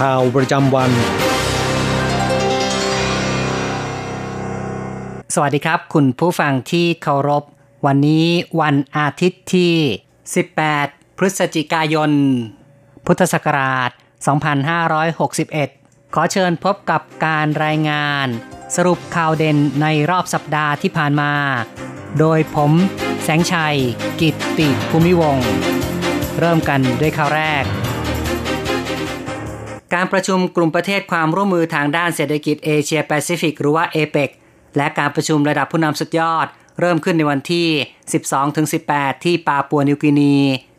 ข่าวประจำวัน สวัสดีครับ คุณผู้ฟังที่เคารพ วันนี้วันอาทิตย์ที่ 18 พฤศจิกายน พุทธศักราช 2561 ขอเชิญพบกับการรายงาน สรุปข่าวเด่นในรอบสัปดาห์ที่ผ่านมา โดยผมแสงชัย กิตติภูมิวงศ์เริ่มกันด้วยข่าวแรก การประชุมกลุ่มประเทศความร่วมมือทางด้านเศรษฐกิจเอเชียแปซิฟิกหรือว่าเอเปกและการประชุมระดับผู้นำสุดยอด เริ่มขึ้นในวันที่ 12-18 ที่ปาปัวนิวกินี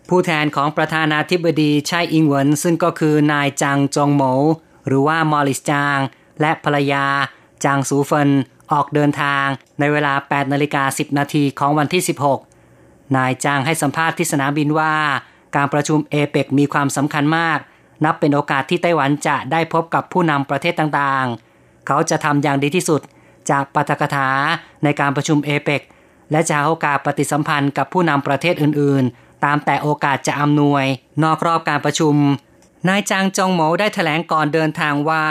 ผู้แทนของประธานาธิบดีไช่อิงเหวินซึ่งก็คือนายจางจงโหมหรือว่ามอริสจาง และภรรยาจางสูเฟินออกเดินทางในเวลา 8นาฬิกา10 นาทีของวันที่ 16 นายจางให้สัมภาษณ์ที่สนามบินว่า การประชุมเอเปกมีความสำคัญมาก นับเป็นโอกาสที่ไต้หวันจะได้พบกับผู้นำประเทศต่างๆ เขาจะทำอย่างดีที่สุดจากปาฐกถาในการประชุมเอเปกและจะหาโอกาสปฏิสัมพันธ์กับผู้นำประเทศอื่นๆ ตามแต่โอกาสจะอำนวย นอกรอบการประชุม นายจางจงหมได้แถลงก่อนเดินทางว่า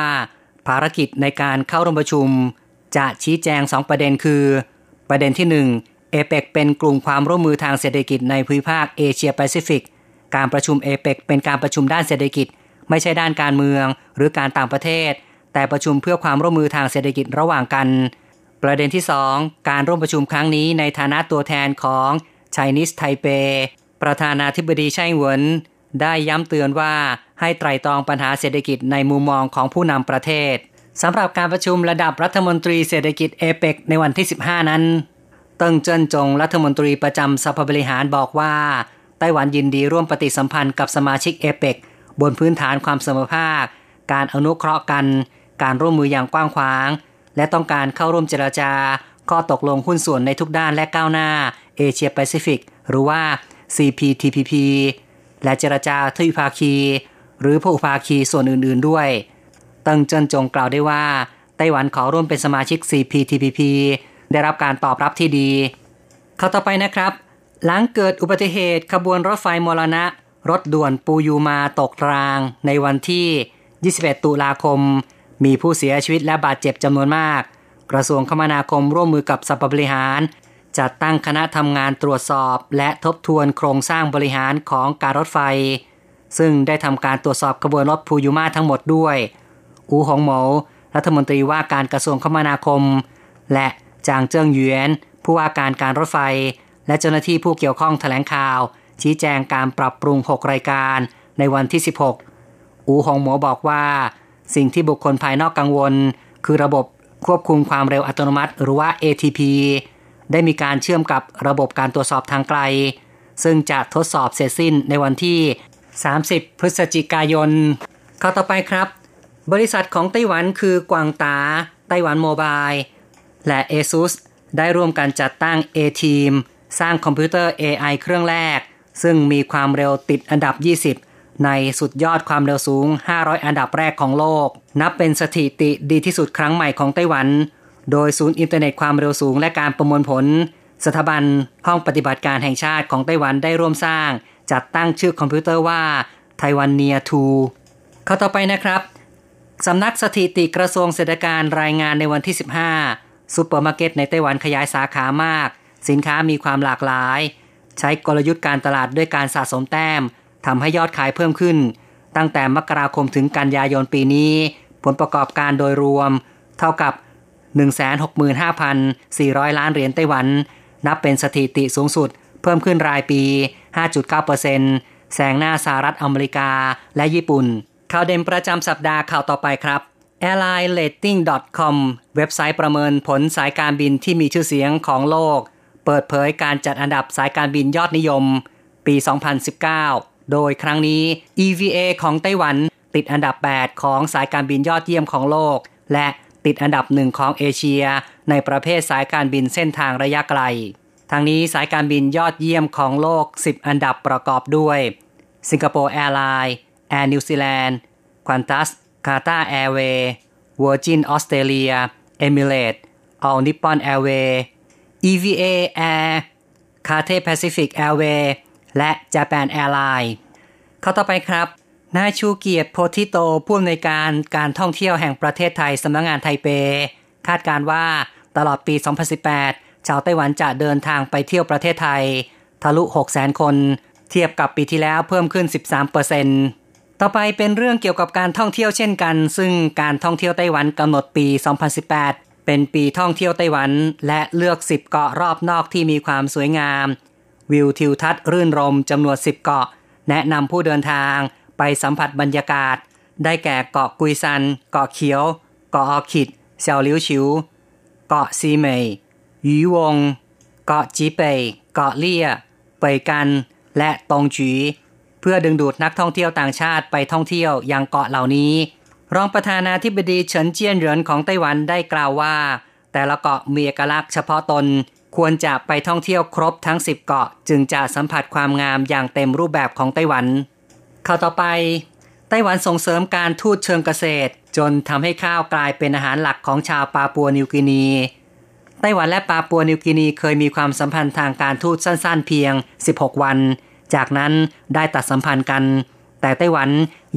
ภารกิจในการเข้าร่วมประชุม จะชี้แจง 2 ประเด็นคือ ประเด็นที่ 1 เอเปกเป็นกลุ่มความร่วมมือทางเศรษฐกิจในภูมิภาคเอเชียแปซิฟิก การประชุมเอเปกเป็นการประชุมด้านเศรษฐกิจ ไม่ใช่ด้านการเมืองหรือการต่างประเทศ แต่ประชุมเพื่อความร่วมมือทางเศรษฐกิจระหว่างกัน ประเด็นที่ 2 การร่วมประชุมครั้งนี้ในฐานะตัวแทนของ Chinese Taipei ประธานาธิบดีไช่เหวินได้ย้ำเตือนว่าให้ไตรตรองปัญหาเศรษฐกิจในมุมมองของผู้นำประเทศสำหรับการประชุมระดับรัฐมนตรีเศรษฐกิจเอเปกในวันที่ 15 นั้น เติ้งเจิ้นจงรัฐมนตรีประจำสภาบริหารบอกว่า ไต้หวันยินดีร่วมปฏิสัมพันธ์กับสมาชิกเอเปกบนพื้นฐานความเสมอภาค การอนุเคราะห์กัน การร่วมมืออย่างกว้างขวาง และต้องการเข้าร่วมเจรจา ข้อตกลงหุ้นส่วนในทุกด้านและก้าวหน้าเอเชียแปซิฟิกหรือว่า CPTPP และเจรจาทวิภาคี หรือพหุภาคีส่วนอื่นๆด้วยติ้งเจินจงกล่าวได้ว่าไต้หวันขอร่วมเป็นสมาชิก CPTPP ได้รับการตอบรับที่ดี ข่าวต่อไปนะครับ หลังเกิดอุบัติเหตุขบวนรถไฟมรณะ รถด่วนปูยูมาตกราง ในวันที่ 21 ตุลาคม มีผู้เสียชีวิตและบาดเจ็บจำนวนมาก กระทรวงคมนาคมร่วมมือกับสัปบริหาร จัดตั้งคณะทำงานตรวจสอบ และทบทวนโครงสร้างบริหารของการรถไฟ ซึ่งได้ทำการตรวจสอบขบวนรถพูยูมาทั้งหมดด้วย อูหงเหมารัฐมนตรีว่าการกระทรวงคมนาคม และจางเจิ้งหยวนผู้ว่าการการรถไฟ และเจ้าหน้าที่ผู้เกี่ยวข้องแถลงข่าว ชี้แจงการปรับปรุง 6 รายการในวันที่ 16 อูหงหมอบอกว่า สิ่งที่บุคคลภายนอกกังวล คือระบบควบคุมความเร็วอัตโนมัติ หรือว่า ATP ได้มีการเชื่อมกับระบบการตรวจสอบทางไกล ซึ่งจะทดสอบเสร็จสิ้นในวันที่ 30 พฤศจิกายน ข้าต่อไปครับ บริษัทของไต้หวันคือกวางตา ไต้หวันโมบาย และ ASUS ได้ร่วมกันจัดตั้ง A-Team สร้างคอมพิวเตอร์ AI เครื่องแรก ซึ่งมีความเร็วติดอันดับ 20 ในสุดยอดความเร็วสูง 500 อันดับแรกของโลก นับเป็นสถิติดีที่สุดครั้งใหม่ของไต้หวัน โดยศูนย์อินเทอร์เน็ตความเร็วสูงและการประมวลผล สถาบันห้องปฏิบัติการแห่งชาติของไต้หวันได้ร่วมสร้าง จัดตั้งชื่อคอมพิวเตอร์ว่า Taiwania Two ข่าวต่อไปนะครับสำนักสถิติกระทรวงเศรษฐการรายงานในวันที่ 15ซูเปอร์มาร์เก็ตในไต้หวันขยายสาขามาก สินค้ามีความหลากหลาย ใช้กลยุทธ์การตลาดด้วยการสะสมแต้มทำให้ยอดขายเพิ่มขึ้น ตั้งแต่มกราคมถึงกันยายนปีนี้ ผลประกอบการโดยรวม เท่ากับ 165,400 ล้านเหรียญไต้หวัน นับเป็นสถิติสูงสุด เพิ่มขึ้นรายปี 5.9%แซงหน้าสหรัฐอเมริกาและญี่ปุ่น ข่าวเด่นประจำสัปดาห์ข่าวต่อไปครับ airlinerating.com เว็บไซต์ประเมินผลสายการบินที่มีชื่อเสียงของโลก เปิดเผยการจัดอันดับสายการบินยอดนิยม ปี 2019 โดยครั้งนี้ EVA ของไต้หวันติดอันดับ 8 ของสายการบินยอดเยี่ยมของโลก และติดอันดับหนึ่งของเอเชีย ในประเภทสายการบินเส้นทางระยะไกล ทางนี้สายการบินยอดเยี่ยมของโลก 10 อันดับประกอบด้วยSingapore Airlines Air New Zealand Qantas Qatar Airways Virgin Australia Emirates All Nippon Airways EVA Air Cathay Pacific Airway และ Japan Airline ข่าวต่อไปครับ นายชูเกียรติโพธิโตผู้อำนวยการการท่องเที่ยวแห่งประเทศไทยสำนักงานไทเป คาดการณ์ว่าตลอดปี 2018 ชาวไต้หวันจะเดินทางไปเที่ยวประเทศไทย ทะลุ 600,000 คน เทียบกับปีที่แล้วเพิ่มขึ้น 13%ต่อไปเป็นเรื่องเกี่ยวกับการท่องเที่ยวเช่นกัน ซึ่งการท่องเที่ยวไต้หวันกำหนดปี 2018 เป็นปีท่องเที่ยวไต้หวัน และเลือก 10 เกาะรอบนอกที่มีความสวยงาม วิวทิวทัศน์รื่นรมจำนวน 10 เกาะ แนะนำผู้เดินทางไปสัมผัสบรรยากาศ ได้แก่เกาะกุยซัน เกาะเขียว เกาะออคิดเซาลิวชิว เกาะซีเมยหยีวง เกาะจีเปยเกาะเลี่ยเปยกัน และตงจีเพื่อดึงดูดนักท่องเที่ยวต่างชาติไปท่องเที่ยวยังเกาะเหล่านี้ รองประธานาธิบดีเฉินเจี้ยนเหรินของไต้หวันได้กล่าวว่า แต่ละเกาะมีเอกลักษณ์เฉพาะตนควรจะไปท่องเที่ยวครบทั้ง 10 เกาะ จึงจะสัมผัสความงามอย่างเต็มรูปแบบของไต้หวัน ข่าวต่อไป ไต้หวันส่งเสริมการทูตเชิงเกษตร จนทำให้ข้าวกลายเป็นอาหารหลักของชาวปาปัวนิวกินี ไต้หวันและปาปัวนิวกินีเคยมีความสัมพันธ์ทางการทูตสั้นๆ เพียง 16 วัน จากนั้นได้ตัดสัมพันธ์กัน แต่ไต้หวัน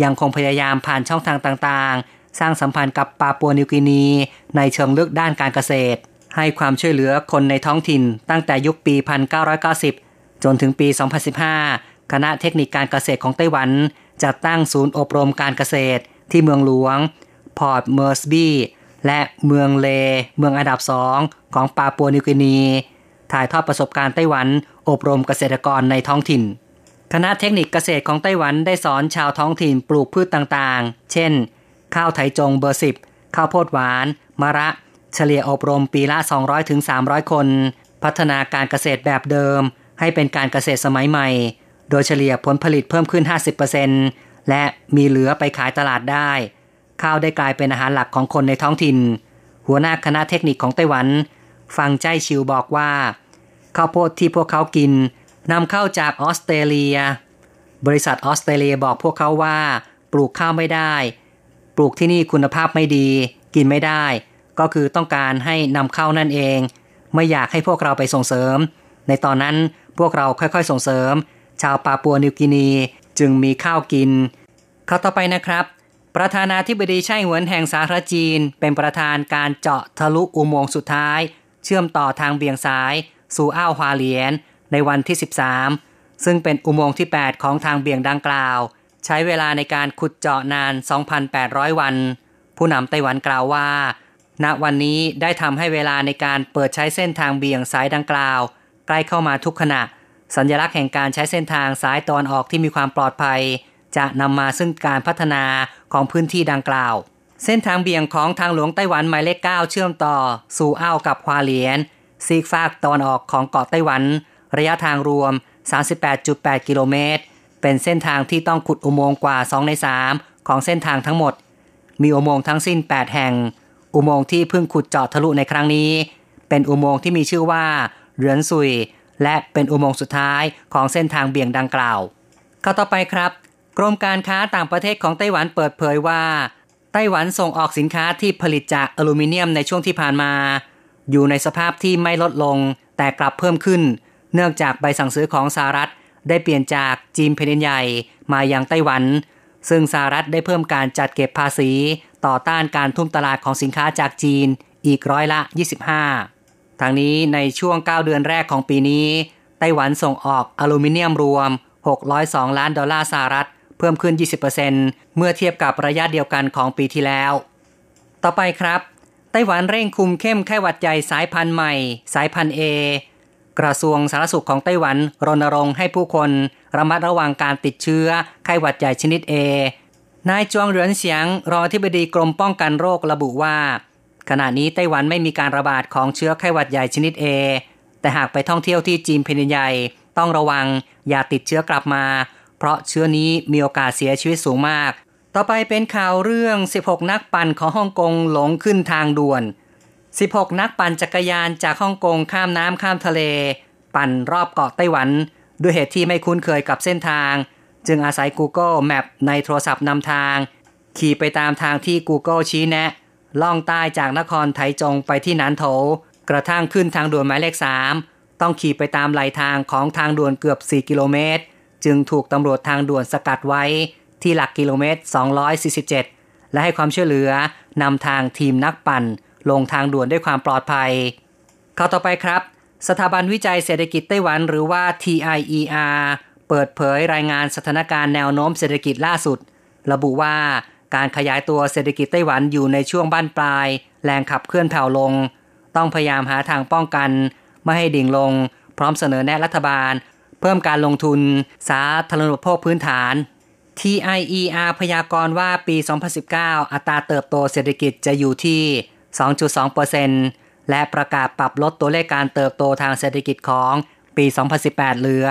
ยังคงพยายามผ่านช่องทางต่างๆ สร้างสัมพันธ์กับปาปัวนิวกินี ในเชิงลึกด้านการเกษตร ให้ความช่วยเหลือคนในท้องถิ่นตั้งแต่ยุคปี 1990 จนถึงปี 2015 คณะเทคนิคการเกษตรของไต้หวัน จัดตั้งศูนย์อบรมการเกษตร ที่เมืองหลวง พอร์ตเมอร์สบีและเมืองเล เมืองอันดับสองของปาปัวนิวกินี ถ่ายทอดประสบการณ์ไต้หวัน อบรมเกษตรกรในท้องถิ่น คณะเทคนิคเกษตรของไต้หวันได้สอนชาวท้องถิ่นปลูกพืชต่างๆ เช่น ข้าวไถจงเบอร์สิบข้าวโพดหวาน มะระ เฉลี่ยอบรมปีละ 200-300 คน พัฒนาการเกษตรแบบเดิม ให้เป็นการเกษตรสมัยใหม่ โดยเฉลี่ยผลผลิตเพิ่มขึ้น 50%และมีเหลือไปขายตลาดได้ ข้าวได้กลายเป็นอาหารหลักของคนในท้องถิ่น หัวหน้าคณะเทคนิคของไต้หวัน ฟังใจชิวบอกว่า ข้าวโพดที่พวกเขากิน นำเข้าจากออสเตรเลีย บริษัทออสเตรเลียบอกพวกเขาว่าปลูกข้าวไม่ได้ ปลูกที่นี่คุณภาพไม่ดี กินไม่ได้ ก็คือต้องการให้นำเข้านั่นเอง ไม่อยากให้พวกเราไปส่งเสริม ในตอนนั้นพวกเราค่อยๆส่งเสริม ชาวปาปัวนิวกินี จึงมีข้าวกินเข้าต่อไปนะครับ ประธานาธิบดีไช่หวนแห่งสาธารณจีน เป็นประธานการเจาะทะลุอุโมงค์สุดท้าย เชื่อมต่อทางเบี่ยงซ้าย สู่อ้าวฮวาเลียน ในวันที่ 13 ซึ่งเป็นอุโมงค์ที่ 8 ของทางเบี่ยงดังกล่าว ใช้เวลาในการขุดเจาะนาน 2,800 วัน ผู้นำไต้หวันกล่าวว่า ณวันนี้ได้ทำให้เวลาในการเปิดใช้เส้นทางเบี่ยงสายดังกล่าว ใกล้เข้ามาทุกขณะ สัญลักษณ์แห่งการใช้เส้นทางสายตอนออกที่มีความปลอดภัย จะนำมาซึ่งการพัฒนาของพื้นที่ดังกล่าว เส้นทางเบี่ยงของทางหลวงไต้หวันหมายเลข 9 เชื่อมต่อ สู่อ้าวกับควาเหลียนซีกฟากตอนออกของเกาะไต้หวัน ระยะทางรวม 38.8 กิโลเมตร เป็นเส้นทางที่ต้องขุดอุโมงค์กว่า 2 ใน 3 ของเส้นทางทั้งหมด มีอุโมงค์ทั้งสิ้น 8 แห่ง อุโมงค์ที่เพิ่งขุดเจาะทะลุในครั้งนี้ เป็นอุโมงค์ที่มีชื่อว่าเหรือนซุย และเป็นอุโมงค์สุดท้ายของเส้นทางเบี่ยงดังกล่าวเข้าต่อไปครับ กรมการค้าต่างประเทศของไต้หวันเปิดเผยว่า ไต้หวันส่งออกสินค้าที่ผลิตจากอลูมิเนียมในช่วงที่ผ่านมา อยู่ในสภาพที่ไม่ลดลงแต่กลับเพิ่มขึ้น เนื่องจากใบสั่งซื้อของสหรัฐได้เปลี่ยนจากจีนแผ่นใหญ่มายังไต้หวัน ซึ่งสหรัฐได้เพิ่มการจัดเก็บภาษีต่อต้านการทุ่มตลาดของสินค้าจากจีนอีกร้อยละ 25 ทางนี้ในช่วง 9 เดือนแรกของปีนี้ ไต้หวันส่งออกอลูมิเนียมรวม 602 ล้านดอลลาร์สหรัฐ เพิ่มขึ้น 20%เมื่อเทียบกับระยะเดียวกันของปีที่แล้ว ต่อไปครับ ไต้หวันเร่งคุมเข้มไข้หวัดใหญ่สายพันธุ์ใหม่ สายพันธุ์ A กระทรวงสาธารณสุขของไต้หวันรณรงค์ให้ผู้คนระมัดระวังการติดเชื้อไข้หวัดใหญ่ชนิด A นายจวงเหรินเสียงรองอธิบดีกรมป้องกันโรคระบุว่า ขณะนี้ไต้หวันไม่มีการระบาดของเชื้อไข้หวัดใหญ่ชนิด A แต่หากไปท่องเที่ยวที่จีนแผ่นใหญ่ต้องระวังอย่าติดเชื้อกลับมา เพราะเชื้อนี้มีโอกาสเสียชีวิตสูงมาก ต่อไปเป็นข่าวเรื่อง 16 นักปั่นของฮ่องกงหลงขึ้นทางด่วน 16 นักปั่นจักรยานจากฮ่องกงข้ามน้ำข้ามทะเล ปั่นรอบเกาะไต้หวัน ด้วยเหตุที่ไม่คุ้นเคยกับเส้นทาง จึงอาศัย Google Map ในโทรศัพท์นำทาง ขี่ไปตามทางที่ Google ชี้แนะ ล่องใต้จากนครไถจงไปที่นันโถ กระทั่งขึ้นทางด่วนหมายเลข 3 ต้องขี่ไปตามไหลทางของทางด่วนเกือบ 4 กิโลเมตร จึงถูกตำรวจทางด่วนสกัดไว้ที่หลักกิโลเมตร 247 และให้ความช่วยเหลือนำทางทีมนักปั่น ลงทางด่วนด้วยความปลอดภัยเข้าต่อไปครับ สถาบันวิจัยเศรษฐกิจไต้หวันหรือว่า TIER เปิดเผยรายงานสถานการณ์แนวโน้มเศรษฐกิจล่าสุด ระบุว่าการขยายตัวเศรษฐกิจไต้หวันอยู่ในช่วงบั้นปลาย แรงขับเคลื่อนแผ่วลง ต้องพยายามหาทางป้องกัน ไม่ให้ดิ่งลง พร้อมเสนอแนะรัฐบาล เพิ่มการลงทุน สาธารณูปโภคพื้นฐาน TIER พยากรณ์ว่าปี 2019 อัตราเติบโตเศรษฐกิจจะอยู่ที่ 2.2%และประกาศปรับลดตัวเลขการเติบโตทางเศรษฐกิจของปี 2018 เหลือ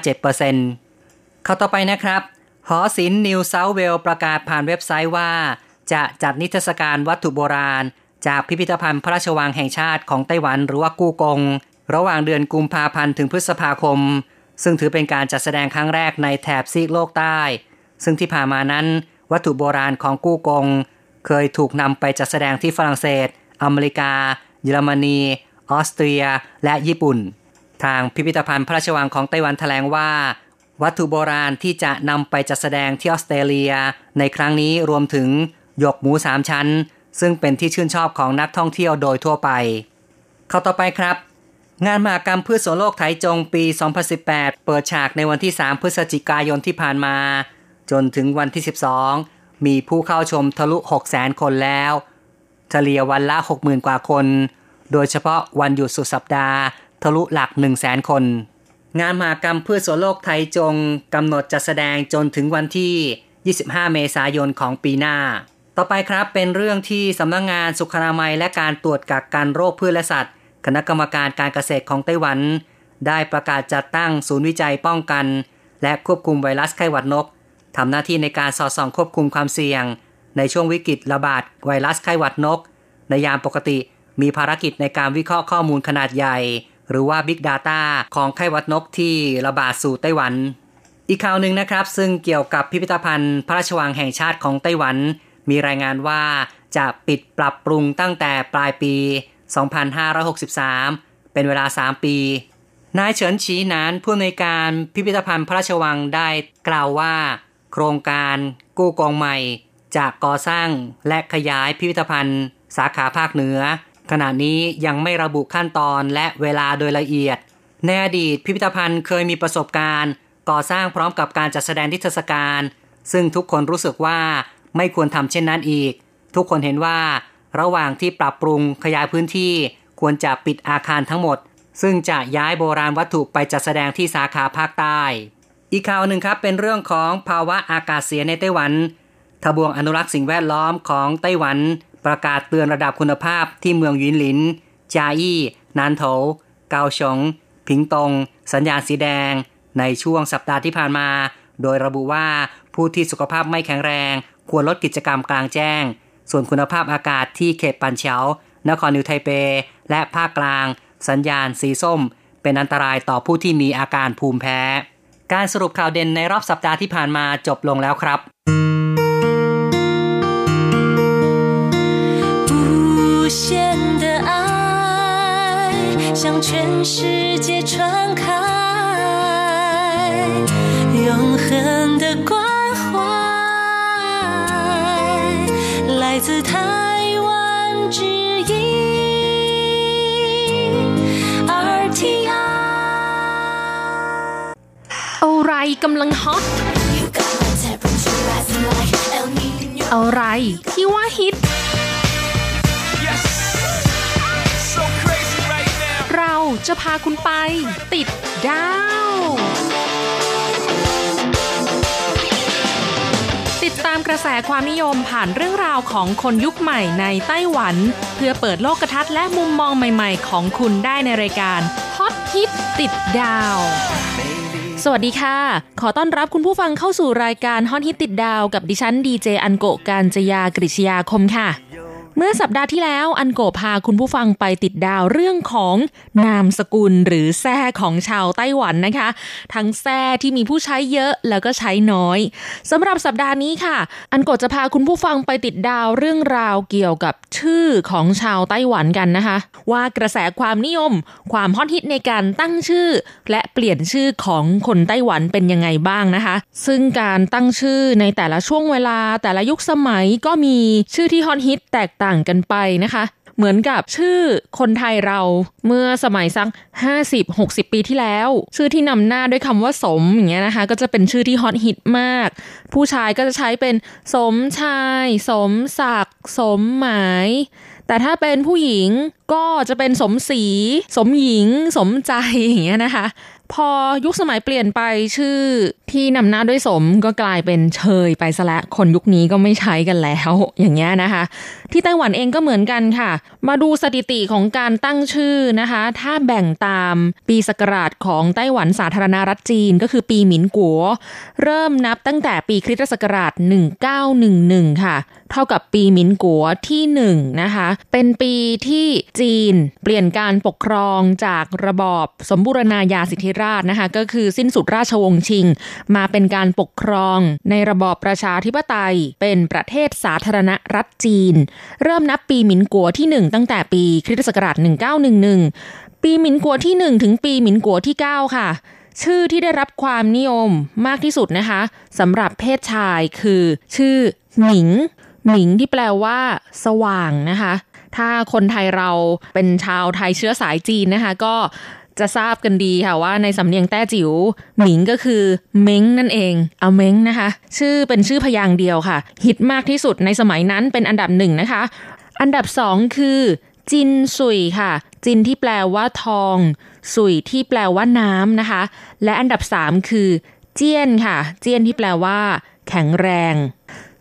2.57%เข้าต่อไปนะครับ หอศิลป์นิวเซาเวลประกาศผ่านเว็บไซต์ว่า จะจัดนิทรรศการวัตถุโบราณ จากพิพิธภัณฑ์พระราชวังแห่งชาติของไต้หวันหรือว่ากู้กง ระหว่างเดือนกุมภาพันธ์ถึงพฤษภาคม ซึ่งถือเป็นการจัดแสดงครั้งแรกในแถบซีกโลกใต้ ซึ่งที่ผ่านมานั้น วัตถุโบราณของกู้กง เคยถูกนำไปจัดแสดงที่ฝรั่งเศส อเมริกา เยอรมนี ออสเตรีย และญี่ปุ่น ทางพิพิธภัณฑ์พระราชวังของไต้หวันแถลงว่า วัตถุโบราณที่จะนำไปจัดแสดงที่ออสเตรเลีย ในครั้งนี้รวมถึงหยกหมูสามชั้น ซึ่งเป็นที่ชื่นชอบของนักท่องเที่ยวโดยทั่วไป เข้าต่อไปครับ งานมหากรรมพืชสวนโลกไถจงปี 2018 เปิดฉากในวันที่ 3 พฤศจิกายนที่ผ่านมา จนถึงวันที่ 12 มีผู้เข้าชมทะลุ 600,000คนแล้วเฉลี่ยวันละ 60,000 กว่าคน โดยเฉพาะวันหยุดสุดสัปดาห์ ทะลุหลัก 100,000คน งานมหากรรมพืชสวนโลกไทยจงกำหนดจัดแสดงจนถึงวันที่ 25 เมษายนของปีหน้า ต่อไปครับเป็นเรื่องที่สำนักงงานสุขนามัยและการตรวจกักกันโรคพืชและสัตว์ คณะกรรมการการเกษตรของไต้หวัน ได้ประกาศจัดตั้งศูนย์วิจัยป้องกัน และควบคุมไวรัสไข้หวัดนก ทำหน้าที่ในการสอดส่องควบคุมความเสี่ยง ในช่วงวิกฤตระบาดไวรัสไข้หวัดนก ในยามปกติมีภารกิจในการวิเคราะห์ข้อมูลขนาดใหญ่ หรือว่า Big Data ของไข้หวัดนกที่ระบาดสู่ไต้หวัน อีกข่าวหนึ่งนะครับ ซึ่งเกี่ยวกับพิพิธภัณฑ์ พระราชวังแห่งชาติของไต้หวัน มีรายงานว่าจะปิดปรับปรุงตั้งแต่ปลายปี 2563 เป็นเวลา 3 ปี นายเฉินฉีหนานผู้อำนการพิพิธภัณฑ์พระราชวังได้กล่าวว่า โครงการกู้กองใหม่จะก่อสร้างและขยายพิพิธภัณฑ์ สาขาภาคเหนือ ขณะนี้ยังไม่ระบุขั้นตอนและเวลาโดยละเอียด ในอดีตพิพิธภัณฑ์เคยมีประสบการณ์ ก่อสร้างพร้อมกับการจัดแสดงนิทรรศการ ซึ่งทุกคนรู้สึกว่าไม่ควรทำเช่นนั้นอีก ทุกคนเห็นว่า ระหว่างที่ปรับปรุงขยายพื้นที่ควรจะปิดอาคารทั้งหมด ซึ่งจะย้ายโบราณวัตถุไปจัดแสดงที่สาขาภาคใต้ อีกข่าวหนึ่งครับเป็นเรื่องของภาวะอากาศเสียในไต้หวัน ทบวงอนุรักษ์สิ่งแวดล้อมของไต้หวัน ประกาศเตือนระดับคุณภาพที่เมืองยินหลิน จาอี้นานโถเกาชง ผิงตง สัญญาณสีแดง ในช่วงสัปดาห์ที่ผ่านมา โดยระบุว่าผู้ที่สุขภาพไม่แข็งแรง ควรลดกิจกรรมกลางแจ้ง ส่วนคุณภาพอากาศที่เขตปันเฉานครนิวไทเป และภาคกลาง สัญญาณสีส้ม เป็นอันตรายต่อผู้ที่มีอาการภูมิแพ้ การสรุปข่าวเด่นในรอบสัปดาห์ที่ผ่านมาจบลงแล้วครับ 无限的爱向全世界传开，永恒的关怀来自台湾之 กำลังฮอตอะไรที่ว่าฮิต เราจะพาคุณไป ติดดาว ติดตามกระแสความนิยมผ่านเรื่องราวของคนยุคใหม่ในไต้หวัน เพื่อเปิดโลกทัศน์และมุมมองใหม่ๆ ของคุณได้ในรายการฮอตฮิตติดดาว สวัสดีค่ะ ขอต้อนรับคุณผู้ฟังเข้าสู่รายการฮอตฮิตติดดาว กับดิฉันดีเจอันโกการจยากริชยาคมค่ะ เมื่อสัปดาห์ที่แล้วอันโกพาคุณผู้ฟังไปติดดาวเรื่องของนามสกุลหรือแท้ของชาวไต้หวันนะคะ ทั้งแท้ที่มีผู้ใช้เยอะแล้วก็ใช้น้อยสำหรับสัปดาห์นี้ค่ะ อันโกจะพาคุณผู้ฟังไปติดดาวเรื่องราวเกี่ยวกับชื่อของชาวไต้หวันกันนะคะ ว่ากระแสความนิยม ความฮอตฮิตในการตั้งชื่อ และเปลี่ยนชื่อของคนไต้หวันเป็นยังไงบ้างนะคะ ซึ่งการตั้งชื่อในแต่ละช่วงเวลาแต่ละยุคสมัยก็มีชื่อที่ฮอตฮิตแตกต่างางกันไปนะคะ เหมือนกับชื่อคนไทยเราเมื่อสมัยสัก50-60 ปีที่แล้ว ชื่อที่นำหน้าด้วยคำว่าสมอย่างเงี้ยนะคะ ก็จะเป็นชื่อที่ฮอตฮิตมาก ผู้ชายก็จะใช้เป็นสมชาย สมศักดิ์สมหมายแต่ถ้าเป็นผู้หญิงก็จะเป็นสมศรีสมหญิง สมใจอย่างเงี้ยนะคะ พอยุคสมัยเปลี่ยนไปชื่อที่นำหน้าด้วยสมก็กลายเป็นเชยไปซะและคนยุคนี้ก็ไม่ใช้กันแล้ว อย่างเงี้ยนะคะ ที่ไต้หวันเองก็เหมือนกันค่ะ มาดูสถิติของการตั้งชื่อนะคะ ถ้าแบ่งตามปีศักราชของไต้หวันสาธารณรัฐจีนก็คือปีหมินกัว เริ่มนับตั้งแต่ปีคริสตศักราช 1911 ค่ะเท่ากับปีหมินกัวที่1นะคะเป็นปีที่จีนเปลี่ยนการปกครองจากระบอบสมบูรณาญาสิทธิราชนะคะก็คือสิ้นสุดราชวงศ์ชิง มาเป็นการปกครองในระบอบประชาธิปไตย เป็นประเทศสาธารณรัฐจีน เริ่มนับปีหมินกัวที่ 1 ตั้งแต่ปีคริสตศักราช 1911 ปีหมินกัวที่ 1 ถึงปีหมินกัวที่ 9 ค่ะชื่อที่ได้รับความนิยมมากที่สุดนะคะสำหรับเพศชายคือ ชื่อหมิง หมิงที่แปลว่า สว่างนะคะ ถ้าคนไทยเราเป็นชาวไทยเชื้อสายจีนนะคะ ก็จะทราบกันดีค่ะว่าในสำเนียงแต้จิ๋วหมิงก็คือเม้งนั่นเอง เอาเม้งนะคะ ชื่อเป็นชื่อพยางค์เดียวค่ะ ฮิตมากที่สุดในสมัยนั้นเป็นอันดับหนึ่งนะคะ อันดับสองคือจินสุยค่ะ จินที่แปลว่าทอง สุยที่แปลว่าน้ำนะคะ และอันดับสามคือ เจียนค่ะ เจียนที่แปลว่า แข็งแรง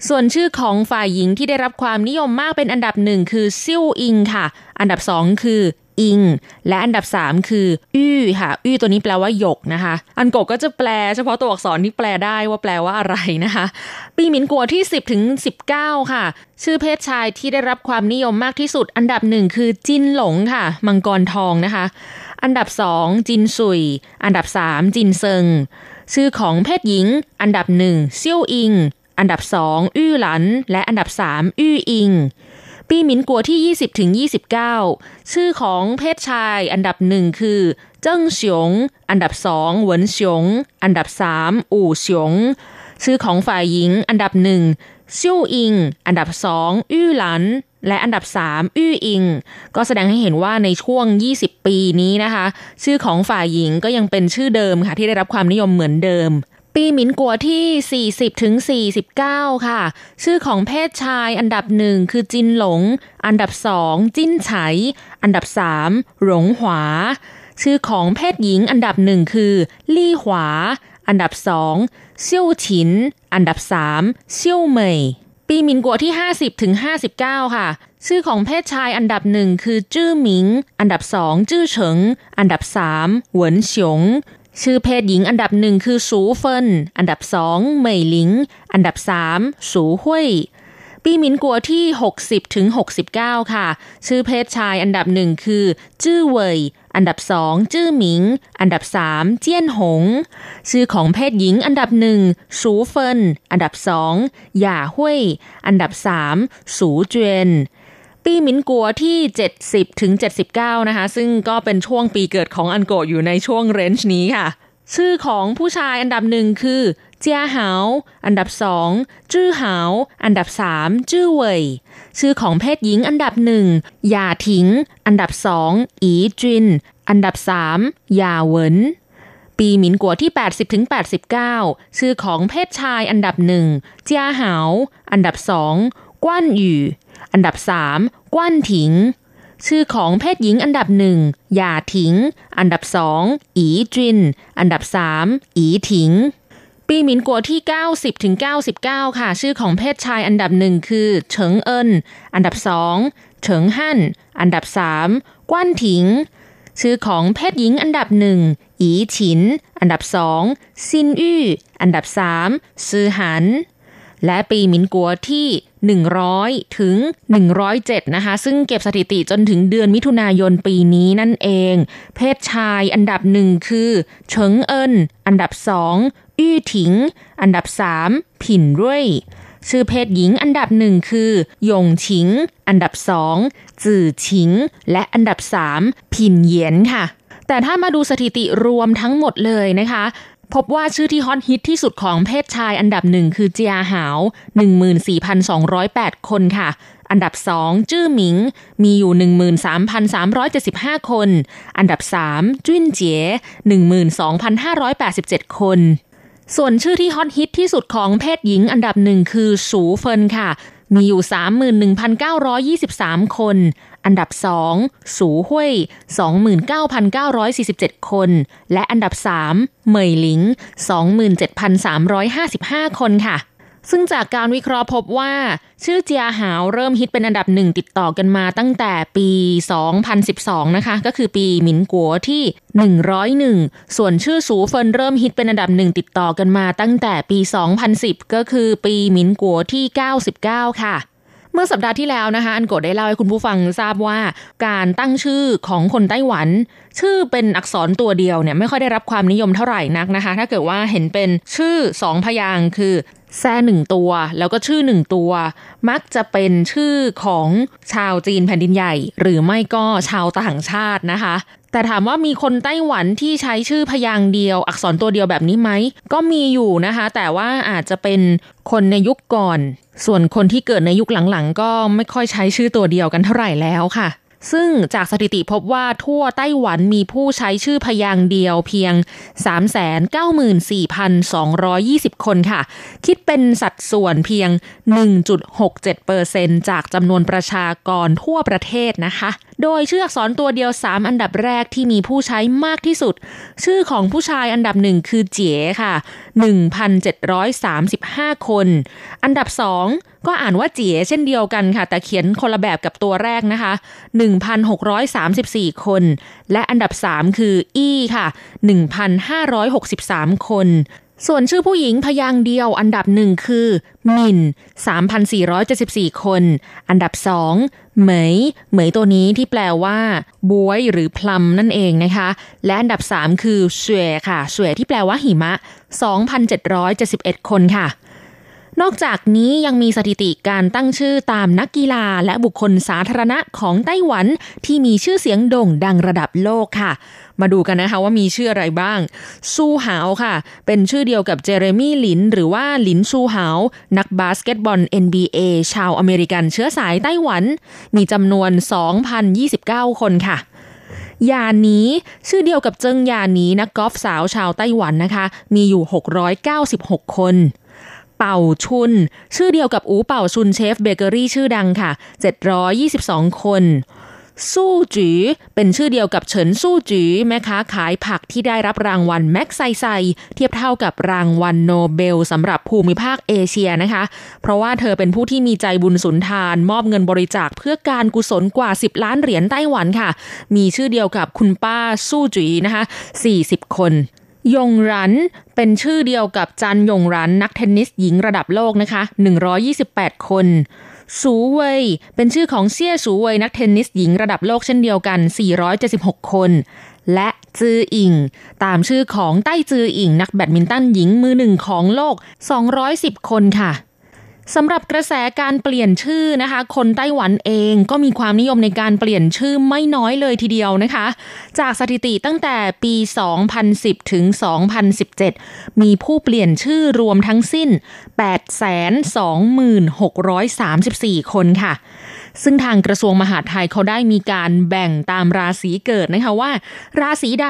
ส่วนชื่อของฝ่ายหญิงที่ได้รับความนิยมมากเป็นอันดับหนึ่งคือซิ่วอิงค่ะ อันดับสองคืออิง และอันดับ 3 คือ อื้อค่ะ อื้อตัวนี้แปลว่าหยกนะคะ อันโกก็จะแปลเฉพาะตัวอักษรที่แปลได้ว่าแปลว่าอะไรนะคะ ปีหมินกัวที่ 10ถึง19 ค่ะ ชื่อเพศชายที่ได้รับความนิยมมากที่สุด อันดับหนึ่งคือจินหลงค่ะ มังกรทองนะคะ อันดับ 2 จินซุย อันดับ 3 จินเซิง ชื่อของเพศหญิง อันดับหนึ่งเซี่ยวอิง อันดับ 2 อื้อหลัน และอันดับ 3 อื้ออิง ปีหมินกัวที่ 20 ถึง 29 ชื่อของเพศชายอันดับหนึ่งคือ เจิ้งเฉียง อันดับสองเหวินเฉียง อันดับสามอู่เฉียง ชื่อของฝ่ายหญิงอันดับหนึ่งซิ่วอิง อันดับสองอื้อหลัน และอันดับ 3 อื้ออิง ก็แสดงให้เห็นว่าในช่วง 20 ปีนี้นะคะ ชื่อของฝ่ายหญิงก็ยังเป็นชื่อเดิมค่ะที่ได้รับความนิยมเหมือนเดิม ปีหมินกัวที่ 40ถึง49 ค่ะ ชื่อของเพศชายอันดับหนึ่งคือจินหลง อันดับสองจิ้นไฉ อันดับสามหลงหวา ชื่อของเพศหญิงอันดับหนึ่งคือลี่หวา อันดับสองเซี่ยวฉิน อันดับสามเซี่ยวเหมย ปีหมินกัวที่ 50ถึง59 ค่ะ ชื่อของเพศชายอันดับหนึ่งคือจื้อหมิง อันดับสองจื้อเฉิง อันดับสามเหวินเฉียง ชื่อเพศหญิงอันดับหนึ่งคือสูเฟิน อันดับสองเหมยหลิง อันดับสามสูหุยปีหมินกัวที่ 60 ถึง 69 ค่ะ ชื่อเพศชายอันดับหนึ่งคือ จื้อเว่ยอันดับสองจื้อหมิง อันดับสามเจี้ยนหง ชื่อของเพศหญิงอันดับหนึ่งสูเฟิน อันดับสองหย่าหุยอันดับสามสูเจวน ปีหมินกัวที่ 70ถึง79 นะคะ ซึ่งก็เป็นช่วงปีเกิดของอันโกอยู่ในช่วงเรนจ์นี้ค่ะ ชื่อของผู้ชายอันดับหนึ่งคือ เจียหาว อันดับสองจื้อหาว อันดับสามจื้อเว่ยชื่อของเพศหญิงอันดับหนึ่งหย่าถิง อันดับสองอีจิน อันดับสามหย่าเหวินปีหมินกัวที่ 80ถึง89 ชื่อของเพศชายอันดับหนึ่งเจียหาว อันดับสองกว้านหยู่ อันดับสามกว้านถิง ชื่อของเพศหญิงอันดับหนึ่งหย่าถิง อันดับสองอีจิน อันดับสามอีถิง ปีหมินกัวที่ 90ถึง99 ค่ะ ชื่อของเพศชายอันดับหนึ่งคือเฉิงเอิน อันดับสองเฉิงฮั่น อันดับสามกว้านถิง ชื่อของเพศหญิงอันดับหนึ่งอีฉิน อันดับสองซินอี้อันดับสามซือหัน และปีหมินกัวที่ 100 ถึง 107 นะคะ ซึ่งเก็บสถิติจนถึงเดือนมิถุนายนปีนี้นั่นเอง เพศชายอันดับหนึ่งคือเฉิงเอินอันดับสองอี้ถิง อันดับสามผินเร่ยชื่อเพศหญิงอันดับหนึ่งคือหยงฉิง อันดับสองจื่อฉิง และอันดับสามผินเหยียนค่ะ แต่ถ้ามาดูสถิติรวมทั้งหมดเลยนะคะ พบว่าชื่อที่ฮอตฮิตที่สุดของเพศชายอันดับหนึ่งคือเจียหาว 14,208 คนค่ะ อันดับสองจื้อหมิง มีอยู่ 13,375 คน อันดับสามจุ้นเจี๋ย12,587 คน ส่วนชื่อที่ฮอตฮิตที่สุดของเพศหญิงอันดับหนึ่งคือสูเฟินค่ะ มีอยู่ 31,923 คน อันดับสองสูห้วย 29,947 คน และอันดับสามเหมยหลิง 27,355 คนค่ะ ซึ่งจากการวิเคราะห์พบว่า ชื่อเจียหาวเริ่มฮิตเป็นอันดับหนึ่งติดต่อกันมาตั้งแต่ปี 2012 นะคะ ก็คือปีหมินกัวที่ 101 ส่วนชื่อสูเฟินเริ่มฮิตเป็นอันดับหนึ่งติดต่อกันมาตั้งแต่ปี 2010 ก็คือปีหมินกัวที่ 99 ค่ะ เมื่อสัปดาห์ที่แล้วนะคะ อันโกดได้เล่าให้คุณผู้ฟังทราบว่า การตั้งชื่อของคนไต้หวัน ชื่อเป็นอักษรตัวเดียวเนี่ยไม่ค่อยได้รับความนิยมเท่าไหร่นักนะคะ ถ้าเกิดว่าเห็นเป็นชื่อสองพยางค์คือ แซ่หนึ่งตัว แล้วก็ชื่อหนึ่งตัว มักจะเป็นชื่อของชาวจีนแผ่นดินใหญ่ หรือไม่ก็ชาวต่างชาตินะคะ แต่ถามว่ามีคนไต้หวันที่ใช้ชื่อพยางค์เดียว อักษรตัวเดียวแบบนี้ไหม ก็มีอยู่นะคะ แต่ว่าอาจจะเป็นคนในยุคก่อน ส่วนคนที่เกิดในยุคหลังๆ ก็ไม่ค่อยใช้ชื่อตัวเดียวกันเท่าไหร่แล้วค่ะ ซึ่งจากสถิติพบว่าทั่วไต้หวันมีผู้ใช้ชื่อพยางเดียวเพียง 394,220 คนค่ะ คิดเป็นสัดส่วนเพียง 1.67%จากจำนวนประชากรทั่วประเทศนะคะ โดยชื่ออักษรตัวเดียว 3 อันดับแรกที่มีผู้ใช้มากที่สุด ชื่อของผู้ชายอันดับหนึ่งคือเจ๋ค่ะ 1,735 คน อันดับสอง ก็อ่านว่าเจี๋ยเช่นเดียวกันค่ะ แต่เขียนคนละแบบกับตัวแรกนะคะ 1,634 คน และอันดับ 3 คืออี้ค่ะ 1,563 คนส่วนชื่อผู้หญิงพยางค์เดียวอันดับหนึ่งคือมิน 3,474 คน อันดับสองเหมย เหมยตัวนี้ที่แปลว่าบวยหรือพลัมนั่นเองนะคะ และอันดับ3คือเสวยค่ะเสวยที่แปลว่าหิมะ 2,771 คนค่ะ นอกจากนี้ยังมีสถิติการตั้งชื่อตามนักกีฬาและบุคคลสาธารณะของไต้หวันที่มีชื่อเสียงโด่งดังระดับโลกค่ะ มาดูกันนะคะว่ามีชื่ออะไรบ้าง ซูหาวค่ะ เป็นชื่อเดียวกับเจเรมี่หลิน หรือว่าหลินซูหาว นักบาสเกตบอล NBA ชาวอเมริกันเชื้อสายไต้หวัน มีจำนวน 2,029 คนค่ะยานี้ชื่อเดียวกับเจิงยานี้นักกอล์ฟสาวชาวไต้หวันนะคะ มีอยู่ 696 คน เป่าชุน ชื่อเดียวกับอูเป่าชุนเชฟเบเกอรี่ชื่อดังค่ะ 722 คนสู้จีเป็นชื่อเดียวกับเฉินสู้จีแม่ค้าขายผักที่ได้รับรางวัลแม็กไซไซ เทียบเท่ากับรางวัลโนเบลสำหรับภูมิภาคเอเชียนะคะ เพราะว่าเธอเป็นผู้ที่มีใจบุญสุนทาน มอบเงินบริจาคเพื่อการกุศลกว่า 10 ล้านเหรียญไต้หวันค่ะ มีชื่อเดียวกับคุณป้าสู้จีนะคะ 40 คน ยงรัน เป็นชื่อเดียวกับจันยงรันนักเทนนิสหญิงระดับโลกนะคะ 128 คน สูเวยเป็นชื่อของเซี่ยสูเวยนักเทนนิสหญิงระดับโลกเช่นเดียวกัน 476 คน และจืออิง ตามชื่อของไต้จืออิงนักแบดมินตันหญิงมือหนึ่งของโลก 210 คนค่ะ สำหรับกระแสการเปลี่ยนชื่อนะคะ คนไต้หวันเองก็มีความนิยมในการเปลี่ยนชื่อไม่น้อยเลยทีเดียวนะคะ จากสถิติตั้งแต่ปี 2010 ถึง 2017 มีผู้เปลี่ยนชื่อรวมทั้งสิ้น 826,634 คนค่ะ ซึ่งทางกระทรวงมหาดไทยเขาได้มีการแบ่งตามราศีเกิดนะคะว่า ราศีใด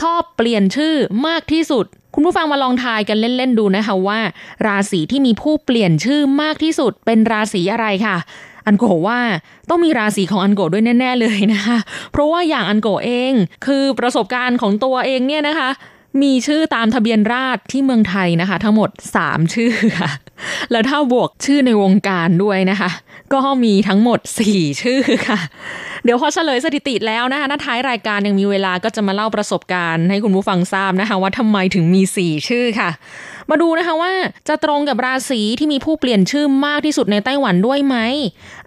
ชอบเปลี่ยนชื่อมากที่สุด คุณผู้ฟังมาลองทายกันเล่น ๆ ดูนะคะว่า ราศีที่มีผู้เปลี่ยนชื่อมากที่สุดเป็นราศีอะไรค่ะ อันโกว่าต้องมีราศีของอันโกด้วยแน่ ๆ เลยนะคะ เพราะว่าอย่างอันโกเอง คือประสบการณ์ของตัวเองเนี่ยนะคะ มีชื่อตามทะเบียนราษที่เมืองไทยนะคะ ทั้งหมด 3 ชื่อค่ะ แล้วถ้าบวกชื่อในวงการด้วยนะคะ ก็มีทั้งหมด 4 ชื่อค่ะ เดี๋ยวพอเฉลยสถิติแล้วนะคะหน้าท้ายรายการยังมีเวลาก็จะมาเล่าประสบการณ์ให้คุณผู้ฟังทราบนะคะ ว่าทำไมถึงมี 4 ชื่อค่ะ มาดูนะคะว่าจะตรงกับราศีที่มีผู้เปลี่ยนชื่อมากที่สุดในไต้หวันด้วยไหม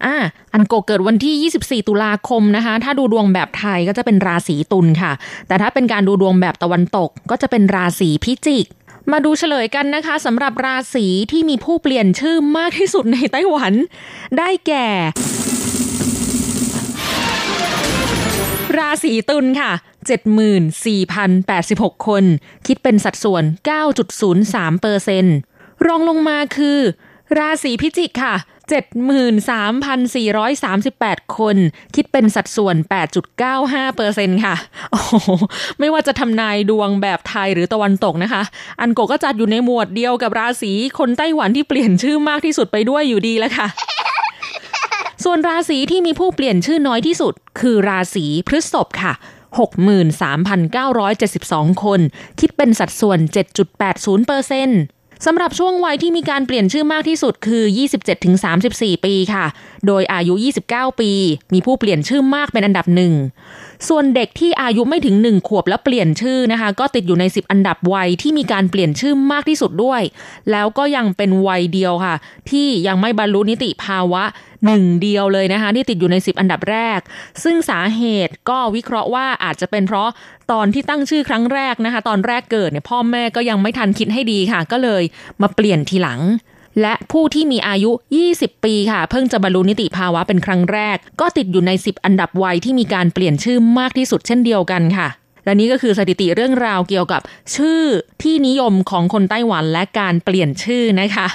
อะอันโกเกิดวันที่ 24 ตุลาคมนะคะ ถ้าดูดวงแบบไทยก็จะเป็นราศีตุลค่ะ แต่ถ้าเป็นการดูดวงแบบตะวันตกก็จะเป็นราศีพิจิก มาดูเฉลยกันนะคะสำหรับราศีที่มีผู้เปลี่ยนชื่อมากที่สุดในไต้หวัน ได้แก่ ราศีตุลค่ะ 74,086 คน คิดเป็นสัดส่วน 9.03เปอร์เซนรองลงมาคือ ราศีพิจิกค่ะ 73,438 คน คิดเป็นสัดส่วน 8.95เปอร์เซนค่ะ โอ้โหไม่ว่าจะทำนายดวงแบบไทยหรือตะวันตกนะคะ อันโกก็จัดอยู่ในหมวดเดียวกับราศีคนไต้หวันที่เปลี่ยนชื่อมากที่สุดไปด้วยอยู่ดีแล้วค่ะ ส่วนราศีที่มีผู้เปลี่ยนชื่อน้อยที่สุด คือราศีพฤษภค่ะ63,972 คน คิดเป็นสัดส่วน 7.80เปอร์เซ็นต์ สำหรับช่วงวัยที่มีการเปลี่ยนชื่อมากที่สุดคือ 27-34 ปีค่ะ โดยอายุ 29 ปี มีผู้เปลี่ยนชื่อมากเป็นอันดับหนึ่ง ส่วนเด็กที่อายุไม่ถึง 1 ขวบแล้วเปลี่ยนชื่อนะคะ ก็ติดอยู่ใน 10 อันดับวัยที่มีการเปลี่ยนชื่อมากที่สุดด้วย แล้วก็ยังเป็นวัยเดียวค่ะ ที่ยังไม่บรรลุนิติภาวะ หนึ่งเดียวเลยนะคะที่ติดอยู่ใน 10 อันดับแรก ซึ่งสาเหตุก็วิเคราะห์ว่าอาจจะเป็นเพราะตอนที่ตั้งชื่อครั้งแรกนะคะ ตอนแรกเกิดเนี่ยพ่อแม่ก็ยังไม่ทันคิดให้ดีค่ะ ก็เลยมาเปลี่ยนทีหลังและผู้ที่มีอายุ 20 ปีค่ะ เพิ่งจะบรรลุนิติภาวะเป็นครั้งแรก ก็ติดอยู่ใน 10 อันดับวัยที่มีการเปลี่ยนชื่อมากที่สุดเช่นเดียวกันค่ะ และนี่ก็คือสถิติเรื่องราวเกี่ยวกับชื่อที่นิยมของคนไต้หวันและการเปลี่ยนชื่อนะคะ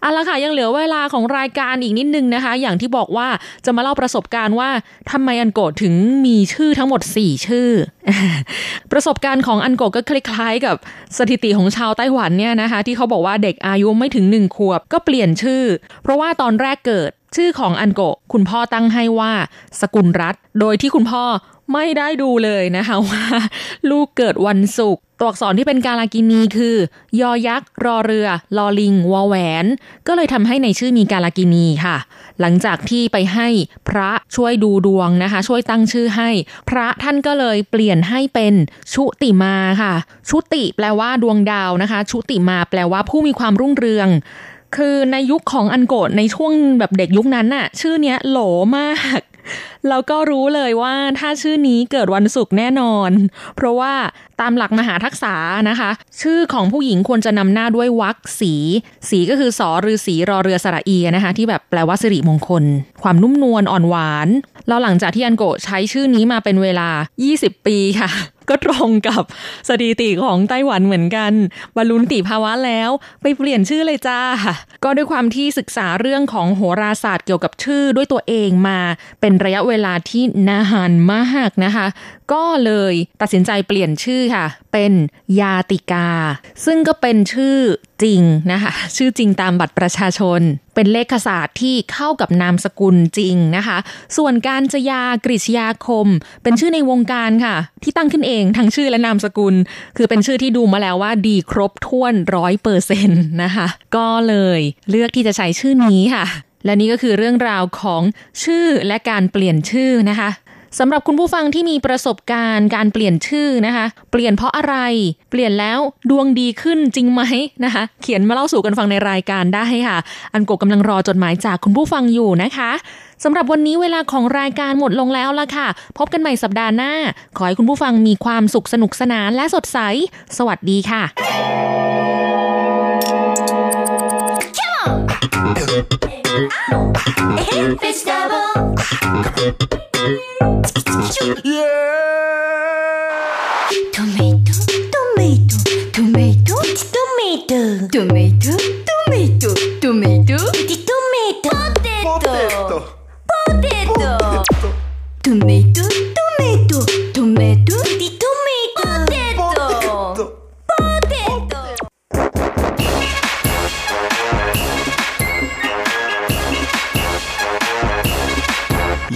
เอาละค่ะยังเหลือเวลาของรายการอีกนิดนึงนะคะ อย่างที่บอกว่าจะมาเล่าประสบการณ์ว่าทำไมอันโกะถึงมีชื่อทั้งหมด 4 ชื่อ ประสบการณ์ของอันโกะก็คล้ายๆ กับสถิติของชาวไต้หวันเนี่ยนะคะ ที่เขาบอกว่าเด็กอายุไม่ถึงหนึ่งขวบก็เปลี่ยนชื่อ เพราะว่าตอนแรกเกิดชื่อของอันโกะคุณพ่อตั้งให้ว่า สกุลรัตโดยที่คุณพ่อ ไม่ได้ดูเลยนะคะว่าลูกเกิดวันศุกร์ตัวอักษรที่เป็นกาลากินีคือ ยอยักษ์รอเรือลอลิงวอแหวน ก็เลยทำให้ในชื่อมีกาลากินีค่ะ หลังจากที่ไปให้พระช่วยดูดวงนะคะ ช่วยตั้งชื่อให้ พระท่านก็เลยเปลี่ยนให้เป็นชุติมาค่ะ ชุติแปลว่าดวงดาวนะคะ ชุติมาแปลว่าผู้มีความรุ่งเรือง คือในยุคของอันโกดในช่วงแบบเด็กยุคนั้นน่ะ ชื่อเนี้ยโหลมากแล้วก็รู้เลยว่าถ้าชื่อนี้เกิดวันศุกร์แน่นอน เพราะว่าตามหลักมหาทักษะนะคะ ชื่อของผู้หญิงควรจะนำหน้าด้วยวรรคสี สีก็คือสอรือสีรอเรือสระอีนะคะ ที่แบบแปลว่าสิริมงคล ความนุ่มนวลอ่อนหวาน แล้วหลังจากที่อันโกใช้ชื่อนี้มาเป็นเวลา 20 ปีค่ะ ก็ตรงกับสถิติของไต้หวันเหมือนกัน บรรลุนิติภาวะแล้วไปเปลี่ยนชื่อเลยจ้า ก็ด้วยความที่ศึกษาเรื่องของโหราศาสตร์เกี่ยวกับชื่อด้วยตัวเองมา เป็นระยะเวลาที่นานมากนะคะ ก็เลยตัดสินใจเปลี่ยนชื่อค่ะ เป็นยาติกา ซึ่งก็เป็นชื่อจริงนะคะชื่อจริงตามบัตรประชาชน เป็นเลขศาสตร์ที่เข้ากับนามสกุลจริงนะคะ ส่วนการจยากริชยาคม เป็นชื่อในวงการค่ะ ที่ตั้งขึ้นเองทั้งชื่อและนามสกุล คือเป็นชื่อที่ดูมาแล้วว่าดีครบถ้วนร้อยเปอร์เซ็นต์นะคะ ก็เลยเลือกที่จะใช้ชื่อนี้ค่ะ และนี่ก็คือเรื่องราวของชื่อและการเปลี่ยนชื่อนะคะ สำหรับคุณผู้ฟังที่มีประสบการณ์การเปลี่ยนชื่อนะคะ เปลี่ยนเพราะอะไร เปลี่ยนแล้วดวงดีขึ้นจริงไหมนะคะ เขียนมาเล่าสู่กันฟังในรายการได้ค่ะ อันโกกำลังรอจดหมายจากคุณผู้ฟังอยู่นะคะสำหรับวันนี้เวลาของรายการหมดลงแล้วละค่ะ พบกันใหม่สัปดาห์หน้า ขอให้คุณผู้ฟังมีความสุขสนุกสนานและสดใส สวัสดีค่ะ tomato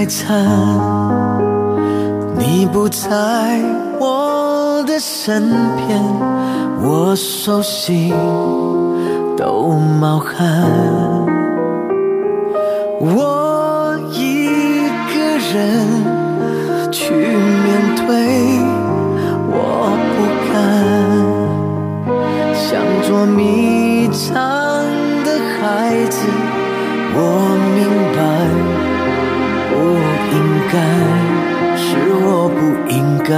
心还残。你不在我的身边，我手心都冒汗。我一个人去面对，我不敢。像捉迷藏的孩子，我该，是我不应该，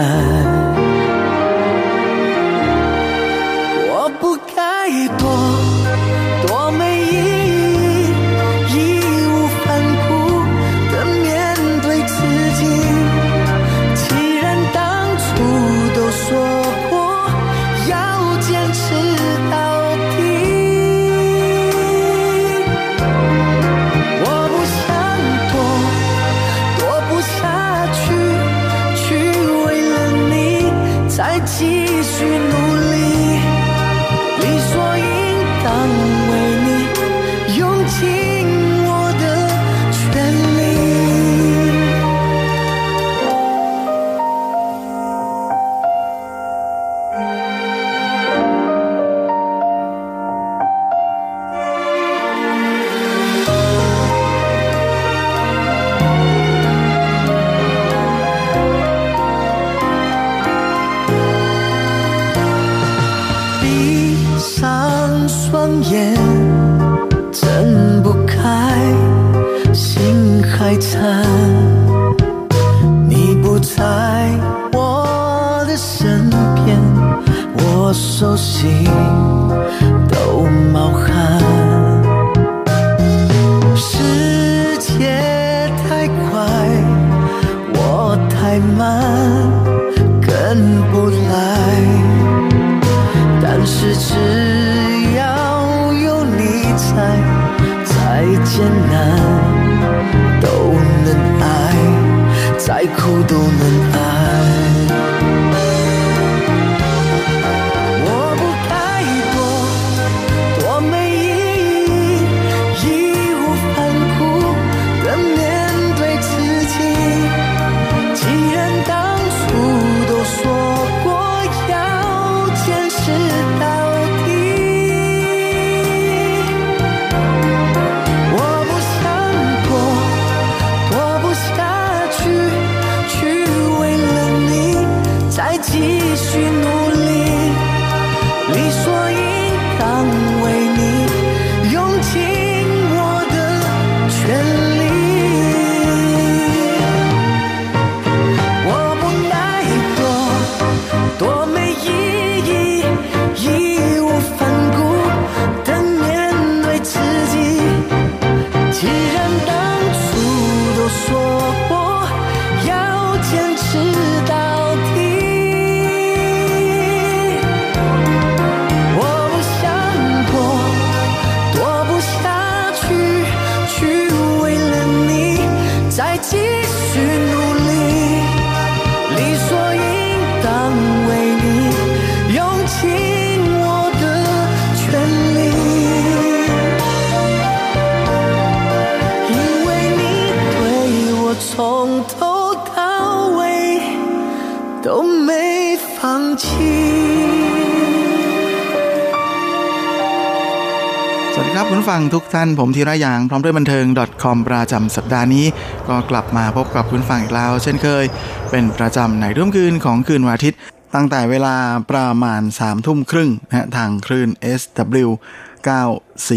ทุกท่านผมธีระยางพร้อมด้วยบันเทิง .com ประจำสัปดาห์นี้ ก็กลับมาพบกับคุณฟังอีกแล้ว เช่นเคย เป็นประจำในร่วมคืนของคืนวันอาทิตย์ ตั้งแต่เวลาประมาณ3ามทุ่มครึ่งนะฮะทางคลื่น SW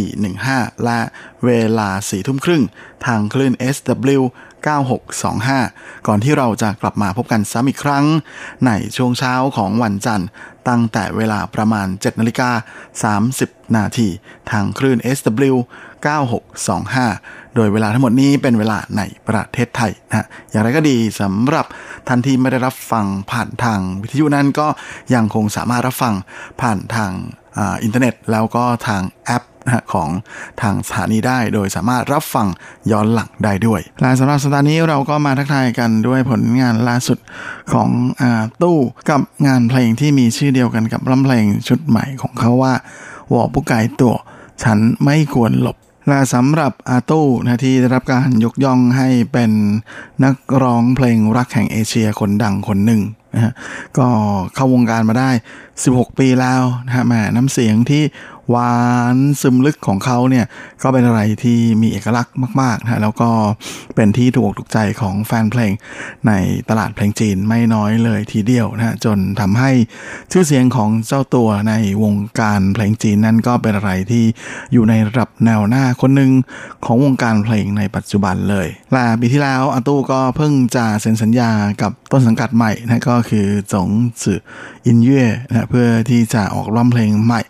9415 และเวลา4ทุ่มครึ่ง ทางคลื่น SW 9625 ก่อนที่เราจะกลับมาพบกันซ้ำอีกครั้ง ในช่วงเช้าของวันจันทร์ ตั้งแต่เวลาประมาณ 7นาฬิกา30 นาทีทางคลื่น SW 9625 โดยเวลาทั้งหมดนี้เป็นเวลาในประเทศไทยนะอย่างไรก็ดีสำหรับท่านที่ไม่ได้รับฟังผ่านทางวิทยุนั้นก็ยังคงสามารถรับฟังผ่านทางอ,อินเทอร์เน็ต แล้วก็ทางแอป ของทางสถานีได้ โดยสามารถรับฟังย้อนหลังได้ด้วยและสำหรับสัปดาห์นี้เราก็มาทักทายกันด้วยผลงานล่าสุดของอาตู้กับงานเพลงที่มีชื่อเดียวกันกับลำเพลงชุดใหม่ของเขาว่าวอปุกไก่ตัว ฉันไม่ควรหลบและสำหรับอาตู้นะที่ได้รับการยกย่องให้เป็นนักร้องเพลงรักแห่งเอเชียคนดังคนหนึ่งนะฮะก็เข้าวงการมาได้ 16 ปีแล้วนะฮะแหมน้ำเสียงที่หวานซึมลึกของเขาเนี่ยก็เป็นอะไรที่มีเอกลักษณ์มากๆนะะแล้วก็เป็นที่ถูกอกถูกใจของแฟนเพลงในตลาดเพลงจีนไม่น้อยเลยทีเดียวนะฮะจนทำให้ชื่อเสียงของเจ้าตัวในวงการเพลงจีนนั้นก็เป็นอะไรที่อยู่ในระดับแนวหน้าคนหนึ่งของวงการเพลงในปัจจุบันเลยละปีที่แล้วอาตู้ก็เพิ่งจะเซ็นสัญญากับต้นสังกัดใหม่นะก็คือจงจืออินเย่นะเพื่อที่จะออกร้องเพลงใหม่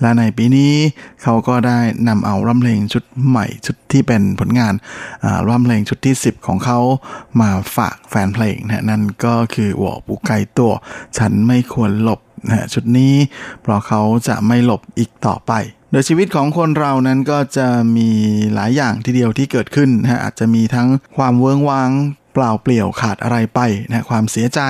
และในปีนี้เขาก็ได้นำเอาร้องเพลงชุดใหม่ชุดที่เป็นผลงานร้องเพลงชุดที่ 10 ของเขามาฝากแฟนเพลงนะนั่นก็คือหัวปุกไก่ตัว ฉันไม่ควรหลบนะชุดนี้เพราะเขาจะไม่หลบอีกต่อไป โดยชีวิตของคนเรานั้นก็จะมีหลายอย่างทีเดียวที่เกิดขึ้นนะอาจจะมีทั้งความเวิ้งว้าง เปล่าเปลี่ยวขาดอะไรไปนะความเสียใจ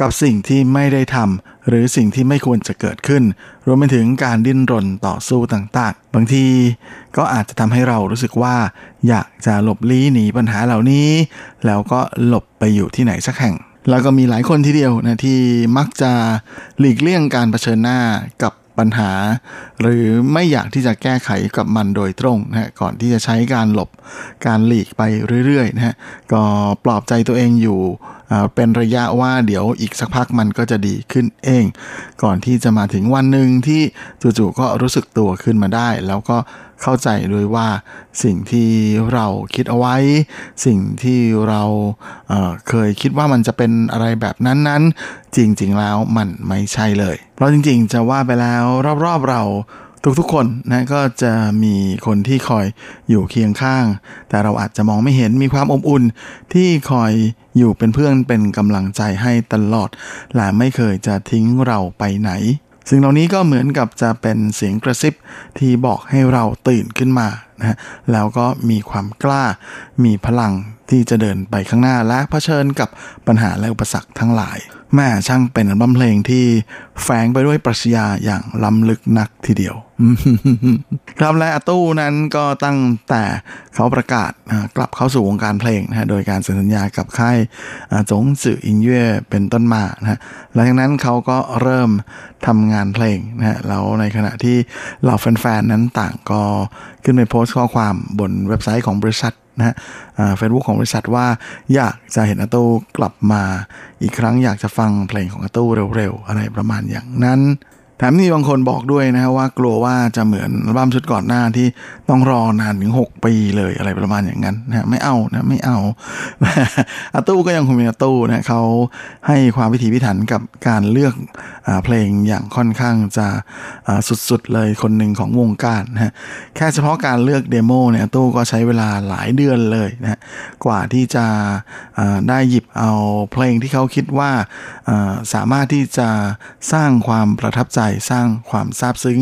กับสิ่งที่ไม่ได้ทำหรือสิ่งที่ไม่ควรจะเกิดขึ้น รวมไปถึงการดิ้นรนต่อสู้ต่างๆ บางทีก็อาจจะทำให้เรารู้สึกว่า อยากจะหลบลี้หนีปัญหาเหล่านี้ แล้วก็หลบไปอยู่ที่ไหนสักแห่ง แล้วก็มีหลายคนทีเดียวนะที่มักจะหลีกเลี่ยงการเผชิญหน้ากับ ปัญหา หรือไม่อยากที่จะแก้ไขกับมันโดยตรงนะฮะก่อนที่จะใช้การหลบการหลีกไปเรื่อยๆนะฮะก็ปลอบใจตัวเองอยู่ เป็นระยะว่าเดี๋ยวอีกสักพักมันก็จะดีขึ้นเอง ก่อนที่จะมาถึงวันหนึ่งที่จู่ๆก็รู้สึกตัวขึ้นมาได้ แล้วก็เข้าใจด้วยว่าสิ่งที่เราคิดเอาไว้ สิ่งที่เราเเคยคิดว่ามันจะเป็นอะไรแบบนั้นๆ จริงๆแล้วมันไม่ใช่เลย เพราะจริงๆจะว่าไปแล้วรอบๆเรา ทุกๆคนนะก็จะมีคนที่คอยอยู่เคียงข้าง แต่เราอาจจะมองไม่เห็นมีความอบอุ่นที่คอยอยู่เป็นเพื่อนเป็นกำลังใจให้ตลอด และไม่เคยจะทิ้งเราไปไหน สิ่งเหล่านี้ก็เหมือนกับจะเป็นเสียงกระซิบที่บอกให้เราตื่นขึ้นมานะแล้วก็มีความกล้า มีพลัง ที่จะเดินไปข้างหน้าและะเผชิญกับปัญหาและอุปสรรคทั้งหลาย แม่ช่างเป็นอัลบั้มเพลงที่แฝงไปด้วยปรัชญาอย่างล้ำลึกนักทีเดียว ครับและอาตู้นั้นก็ตั้งแต่เขาประกาศกลับเข้าสู่วงการเพลงนะโดยการเซ็นสัญญากับค่ายจงสื่ออินเย่เป็นต้นมานะหลังจากนั้นเขาก็เริ่มทำงานเพลงนะฮะแล้วในขณะที่เหล่าแฟนๆนั้นต่างก็ขึ้นไปโพสต์ข้อความบนเว็บไซต์ของบริษัท นะฮะเฟซบุ๊กของบริษัทว่าอยากจะเห็นอาตู้กลับมาอีกครั้งอยากจะฟังเพลงของอาตู้เร็วๆ อะไรประมาณอย่างนั้น แถมนี่บางคนบอกด้วยนะว่ากลัวว่าจะเหมือนอัลบั้มชุดก่อนหน้าที่ต้องรอนานถึง 6 ปีเลยอะไรประมาณอย่างนั้นนะไม่เอานะไม่เอาอาตู้ก็ยังคงมีอาตู้นะเขาให้ความพิถีพิถันกับการเลือกอเพลงอย่างค่อนข้างจะสุดๆเลยคนหนึ่งของวงการนะแค่เฉพาะการเลือกเดโมเนี่ยตู้ก็ใช้เวลาหลายเดือนเลยนะกว่าที่จะได้หยิบเอาเพลงที่เขาคิดว่าสามารถที่จะสร้างความประทับใจสร้างความซาบซึ้ง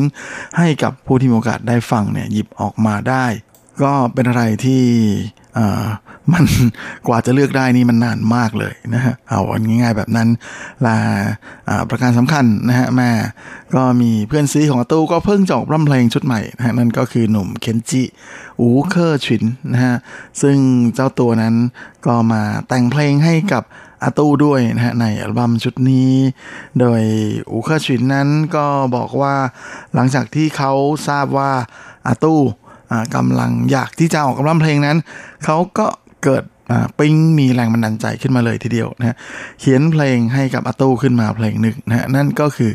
ให้กับผู้ที่มีโอกาสได้ฟังเนี่ยหยิบออกมาได้ ก็เป็นอะไรที่มันกว่าจะเลือกได้นี่มันนานมากเลยนะฮะเอาง่ายๆแบบนั้นลาประการสำคัญนะฮะแม่ก็มีเพื่อนซีของตู้ก็เพิ่งจบร่ำเพลงชุดใหม่นะฮะนั่นก็คือหนุ่มเคนจิอูเคอร์ชินนะฮะซึ่งเจ้าตัวนั้นก็มาแต่งเพลงให้กับ อาตู้ด้วยนะฮะในอัลบั้มชุดนี้ โดยอูเคอร์ชินนั้นก็บอกว่าหลังจากที่เขาทราบว่าอาตู้กำลังอยากที่จะออกอัลบั้มเพลงนั้น เขาก็เกิดปิ้งมีแรงบันดาลใจขึ้นมาเลยทีเดียวนะฮะเขียนเพลงให้กับอาตู้ขึ้นมาเพลงหนึ่งนะฮะนั่นก็คือ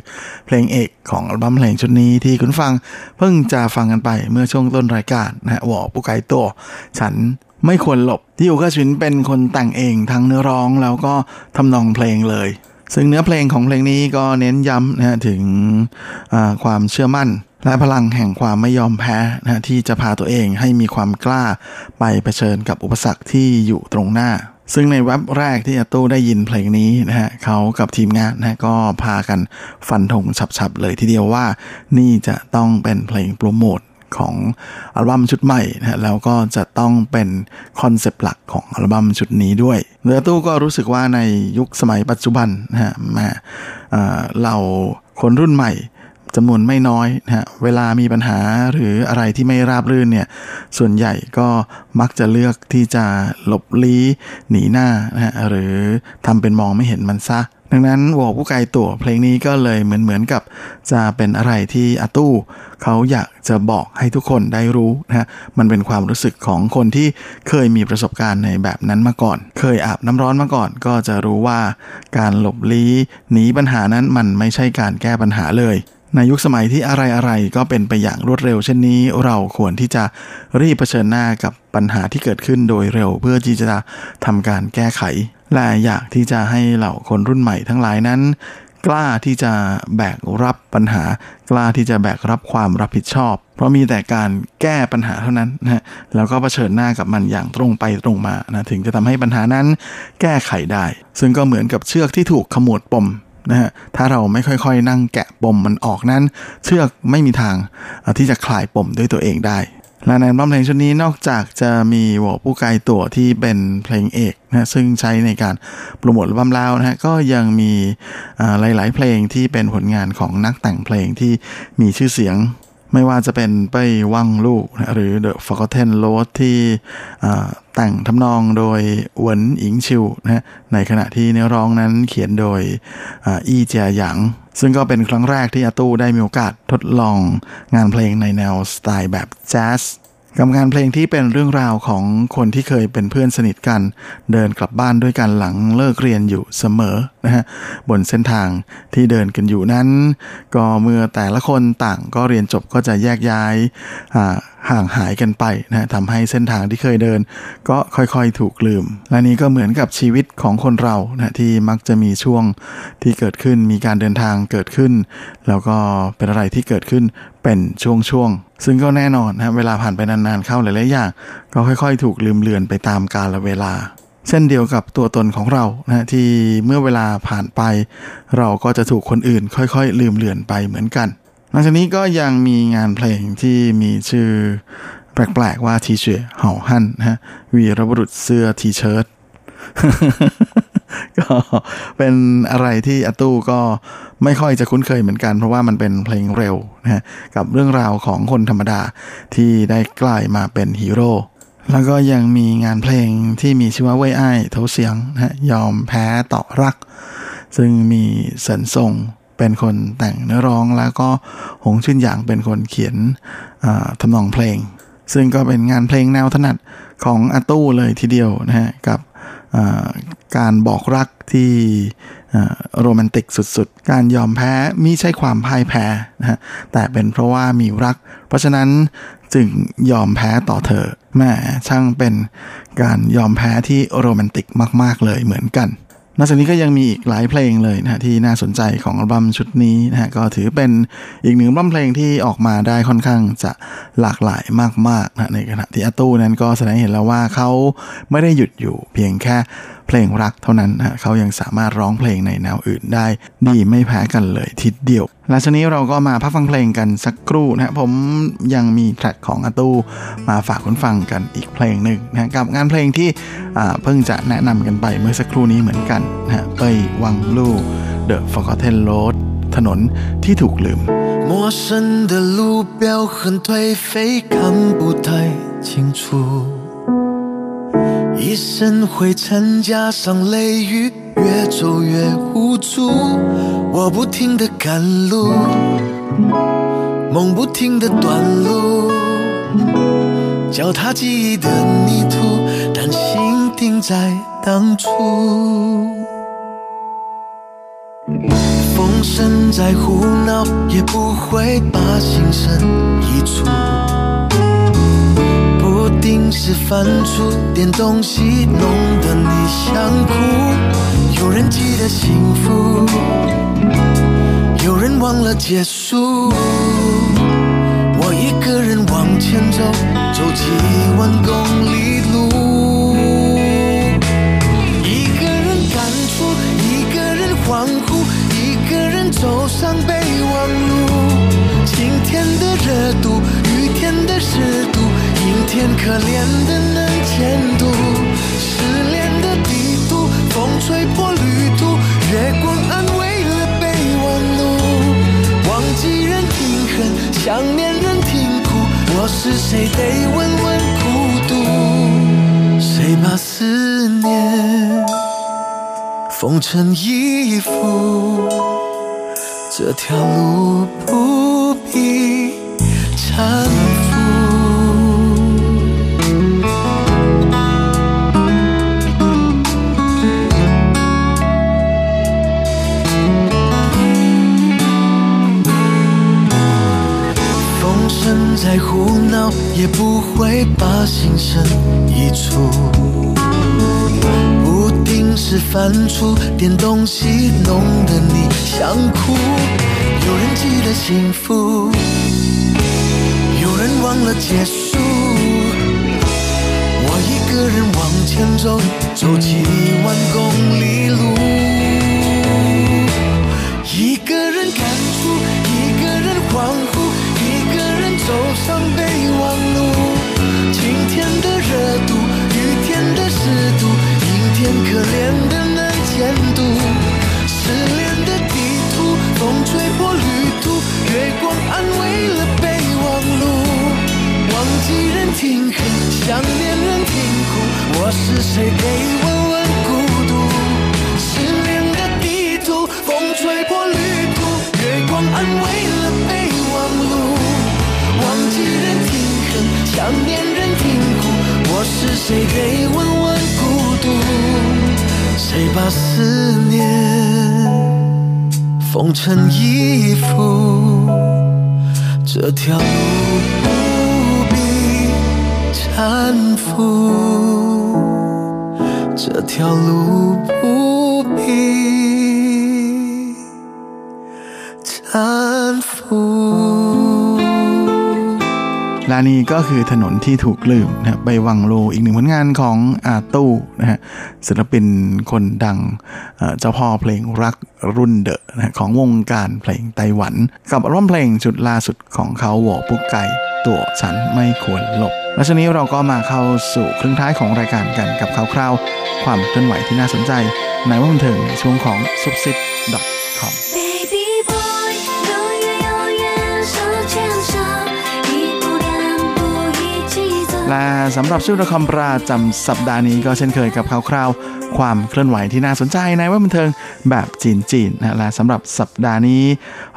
เพลงเอกของอัลบั้มเพลงชุดนี้ที่คุณฟังเพิ่งจะฟังกันไปเมื่อช่วงต้นรายการนะฮะวอปุกไกโตฉัน ไม่ควรหลบที่อูกาชินเป็นคนแต่งเองทั้งเนื้อร้องแล้วก็ทำนองเพลงเลย ซึ่งเนื้อเพลงของเพลงนี้ก็เน้นย้ำนะฮะถึงความเชื่อมั่น และพลังแห่งความไม่ยอมแพ้นะที่จะพาตัวเองให้มีความกล้าไปเผชิญกับอุปสรรคที่อยู่ตรงหน้าซึ่งในเว็บแรกที่อาตู้ได้ยินเพลงนี้นะฮะเขากับทีมงานนะก็พากันฟันธงฉับๆเลยทีเดียวว่า นี่จะต้องเป็นเพลงโปรโมท ของอัลบั้มชุดใหม่นะแล้วก็จะต้องเป็นคอนเซปต์หลักของอัลบั้มชุดนี้ด้วยเนื้อตู้ก็รู้สึกว่าในยุคสมัยปัจจุบันนะฮะมาเราคนรุ่นใหม่จำนวนไม่น้อยนะฮะเวลามีปัญหาหรืออะไรที่ไม่ราบรื่นเนี่ยส่วนใหญ่ก็มักจะเลือกที่จะหลบลี้หนีหน้านะฮะหรือทำเป็นมองไม่เห็นมันซะ ดังนั้นวอผู้ไกลตัวเพลงนี้ก็เลยเหมือนเหมือนกับ จะเป็นอะไรที่อาตู้เขาอยากจะบอกให้ทุกคนได้รู้นะฮะมันเป็นความรู้สึกของคนที่เคยมีประสบการณ์ในแบบนั้นมาก่อน เคยอาบน้ำร้อนมาก่อน ก็จะรู้ว่าการหลบลี้หนีปัญหานั้นมันไม่ใช่การแก้ปัญหาเลยในยุคสมัยที่อะไรๆก็เป็นไปอย่างรวดเร็ว เช่นนี้ เราควรที่จะรีบเผชิญหน้ากับปัญหาที่เกิดขึ้นโดยเร็ว เพื่อที่จะทำการแก้ไข และอยากที่จะให้เหล่าคนรุ่นใหม่ทั้งหลายนั้น กล้าที่จะแบกรับปัญหา กล้าที่จะแบกรับความรับผิดชอบ เพราะมีแต่การแก้ปัญหาเท่านั้นนะแล้วก็เผชิญหน้ากับมันอย่างตรงไปตรงมานะถึงจะทำให้ปัญหานั้นแก้ไขได้ ซึ่งก็เหมือนกับเชือกที่ถูกขมวดปมนะฮะถ้าเราไม่ค่อยๆ นั่งแกะปมมันออกนั้น เชือกไม่มีทางที่จะคลายปมด้วยตัวเองได้ และในร้องเพลงชุดนี้นอกจากจะมีวอผู้ไกลตัวที่เป็นเพลงเอกนะซึ่งใช้ในการโปรโมทอัลบั้มแล้วนะฮะก็ยังมีหลาย ๆ เพลงที่เป็นผลงานของนักแต่งเพลงที่มีชื่อเสียงไม่ว่าจะเป็นไปว่างลูกนะหรือ The Forgotten Road ที่ แต่งทำนองโดยหวนอิงชิวนะในขณะที่เนื้อร้องนั้นเขียนโดยอีเจียหยางซึ่งก็เป็นครั้งแรกที่อาตู้ได้มีโอกาสทดลองงานเพลงในแนวสไตล์แบบแจ๊ส กับงานเพลงที่เป็นเรื่องราวของคนที่เคยเป็นเพื่อนสนิทกัน เดินกลับบ้านด้วยกันหลังเลิกเรียนอยู่เสมอนะฮะบนเส้นทางที่เดินกันอยู่นั้น ก็เมื่อแต่ละคนต่างก็เรียนจบก็จะแยกย้ายห่างหายกันไปนะทำให้เส้นทางที่เคยเดิน ก็ค่อยๆถูกลืม และนี้ก็เหมือนกับชีวิตของคนเรานะที่มักจะมีช่วงที่เกิดขึ้นมีการเดินทางเกิดขึ้น แล้วก็เป็นอะไรที่เกิดขึ้น เป็นช่วงๆ ซึ่งก็แน่นอนนะเวลาผ่านไปนานๆเข้าหลายๆอย่างก็ค่อยๆ ถูกลืมเลือนไปตามกาลเวลา เช่นเดียวกับตัวตนของเรานะที่เมื่อเวลาผ่านไป เราก็จะถูกคนอื่น ค่อยๆ ลืมเลือนไปเหมือนกันหลังจากนี้ก็ยังมีงานเพลงที่มีชื่อแปลกๆว่าทีเฉยเห่าฮั่นนะฮะวีรบุรุษเสื้อทีเชิร์ต ก็เป็นอะไรที่อาตู้ก็ไม่ค่อยจะคุ้นเคยเหมือนกัน เพราะว่ามันเป็นเพลงเร็วนะฮะกับเรื่องราวของคนธรรมดาที่ได้กลายมาเป็นฮีโร่แล้วก็ยังมีงานเพลงที่มีชื่อว่าเว่ยอ้ายเทาเสียงนะยอมแพ้ต่อรัก ซึ่งมีเสินทรงเป็นคนแต่งเนื้อร้องแล้วก็หงชื่นหยางเป็นคนเขียนทำนองเพลง ซึ่งก็เป็นงานเพลงแนวถนัดของอาตู้เลยทีเดียวนะฮะกับ การบอกรักที่โรแมนติกสุดๆ การยอมแพ้มิใช่ความพ่ายแพ้นะฮะแต่เป็นเพราะว่ามีรัก เพราะฉะนั้นจึงยอมแพ้ต่อเธอแม่ช่างเป็นการยอมแพ้ที่โรแมนติกมาก ๆ เลยเหมือนกัน นอกจากนี้ก็ยังมีอีกหลายเพลงเลยนะที่น่าสนใจของอัลบั้มชุดนี้นะฮะก็ถือเป็นอีกหนึ่งอัลบั้มเพลงที่ออกมาได้ค่อนข้างจะหลากหลายมากๆนะในขณะที่อาตู้นั้นก็แสดงเห็นแล้วว่าเขาไม่ได้หยุดอยู่เพียงแค่ เพลงรักเท่านั้นนะเขายังสามารถร้องเพลงในแนวอื่นได้ดีไม่แพ้กันเลยทีเดียวและชนี้เราก็มาพักฟังเพลงกันสักครู่นะผมยังมีแทร็กของอาตู้มาฝากคุณฟังกันอีกเพลงหนึ่งนะกับงานเพลงที่เพิ่งจะแนะนำกันไปเมื่อสักครู่นี้เหมือนกันนะเป้ยวังลู่ The Forgotten Road ถนนที่ถูกลืม陌生的路标很颓废，看不太清楚。 一身灰尘加上雷雨，越走越无助。我不停的赶路，梦不停的短路，脚踏记忆的泥土，但心定在当初。风声再胡闹，也不会把心声移除。不定时翻出点东西，弄得你想哭。有人记得幸福，有人忘了结束。我一个人往前走，走几万公里路。一个人感触，一个人恍惚，一个人走上备忘录。晴天的热度，雨天的湿度，天可怜的能见度，失恋的地图，风吹破旅途，月光安慰了备忘录。忘记人听恨，想念人听哭，我是谁得问问孤独，谁把思念缝成衣服？这条路不必长再胡闹，也不会把心声移出。不定时翻出点东西，弄得你想哭。有人记得幸福，有人忘了结束。我一个人往前走，走几万公里可怜的能见度。失恋的地图，风吹破旅途，月光安慰了备忘录。忘记人听恨，想念人听哭，我是谁给问问孤独。失恋的地图，风吹破旅途，月光安慰了备忘录。忘记人听恨，想念人听哭，我是谁给问问，谁把思念缝成衣服？这条路不必搀扶，这条路不必 นี่ก็คือถนนที่ถูกลืมนะใบวังโลอีกหนึ่งผลงานของอาตู้นะฮะศิลปินคนดังเจ้าพ่อเพลงรักรุ่นเดอะนะของวงการเพลงไต้หวัน กับร่วมเพลงชุดล่าสุดของเขาหัวปุกไก่ตัวฉันไม่ควรหลบ และช่วงนี้เราก็มาเข้าสู่ครึ่งท้ายของรายการกันกับข่าวคราวความเคลื่อนไหวที่น่าสนใจ ในว่าบันเทิงในช่วงของ s u b s i d com และสำหรับชื่อละครประจำสัปดาห์นี้ก็เช่นเคยกับข่าวคราว ความเคลื่อนไหวที่น่าสนใจในวงการบันเทิงแบบจีนๆนะและสำหรับสัปดาห์นี้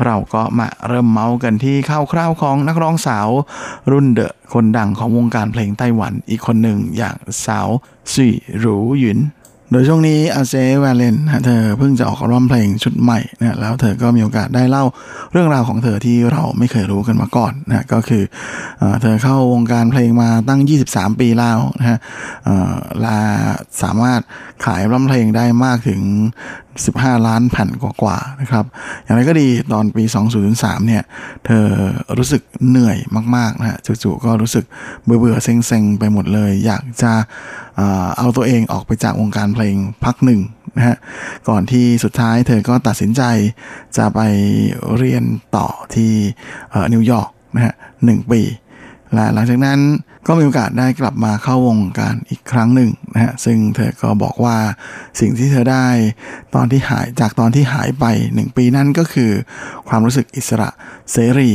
เราก็มาเริ่มเมาส์กันที่ข่าวคราวของนักร้องสาว รุ่นเดอะคนดังของวงการเพลงไต้หวันอีกคนหนึ่งอย่างสาวสวี่หรูหยุน โดยช่วงนี้อาเจ๊วาเลนเธอเพิ่งจะออกอัลบั้มเพลงชุดใหม่นะแล้วเธอก็มีโอกาสได้เล่าเรื่องราวของเธอที่เราไม่เคยรู้กันมาก่อนนะก็คือเอเธอเข้าวงการเพลงมาตั้ง 23 ปีแล้วนะฮะลาสามารถขายอัลบั้มเพลงได้มากถึง 15 ล้านแผ่นกว่าๆนะครับ อย่างไรก็ดีตอนปี 2003 เนี่ย เธอรู้สึกเหนื่อยมากๆนะฮะจู่ๆก็รู้สึกเบื่อๆเซ็งๆ ไปหมดเลย อยากจะเอาตัวเองออกไปจากวงการเพลงพักหนึ่งนะฮะก่อนที่สุดท้ายเธอก็ตัดสินใจจะไปเรียนต่อที่นิวยอร์กนะฮะหนึ่งปี และหลังจากนั้นก็มีโอกาสได้กลับมาเข้าวงการอีกครั้งหนึ่งนะฮะซึ่งเธอก็บอกว่าสิ่งที่เธอได้ตอนที่หายจากตอนที่หายไปหนึ่งปีนั่นก็คือ ความรู้สึกอิสระเสรี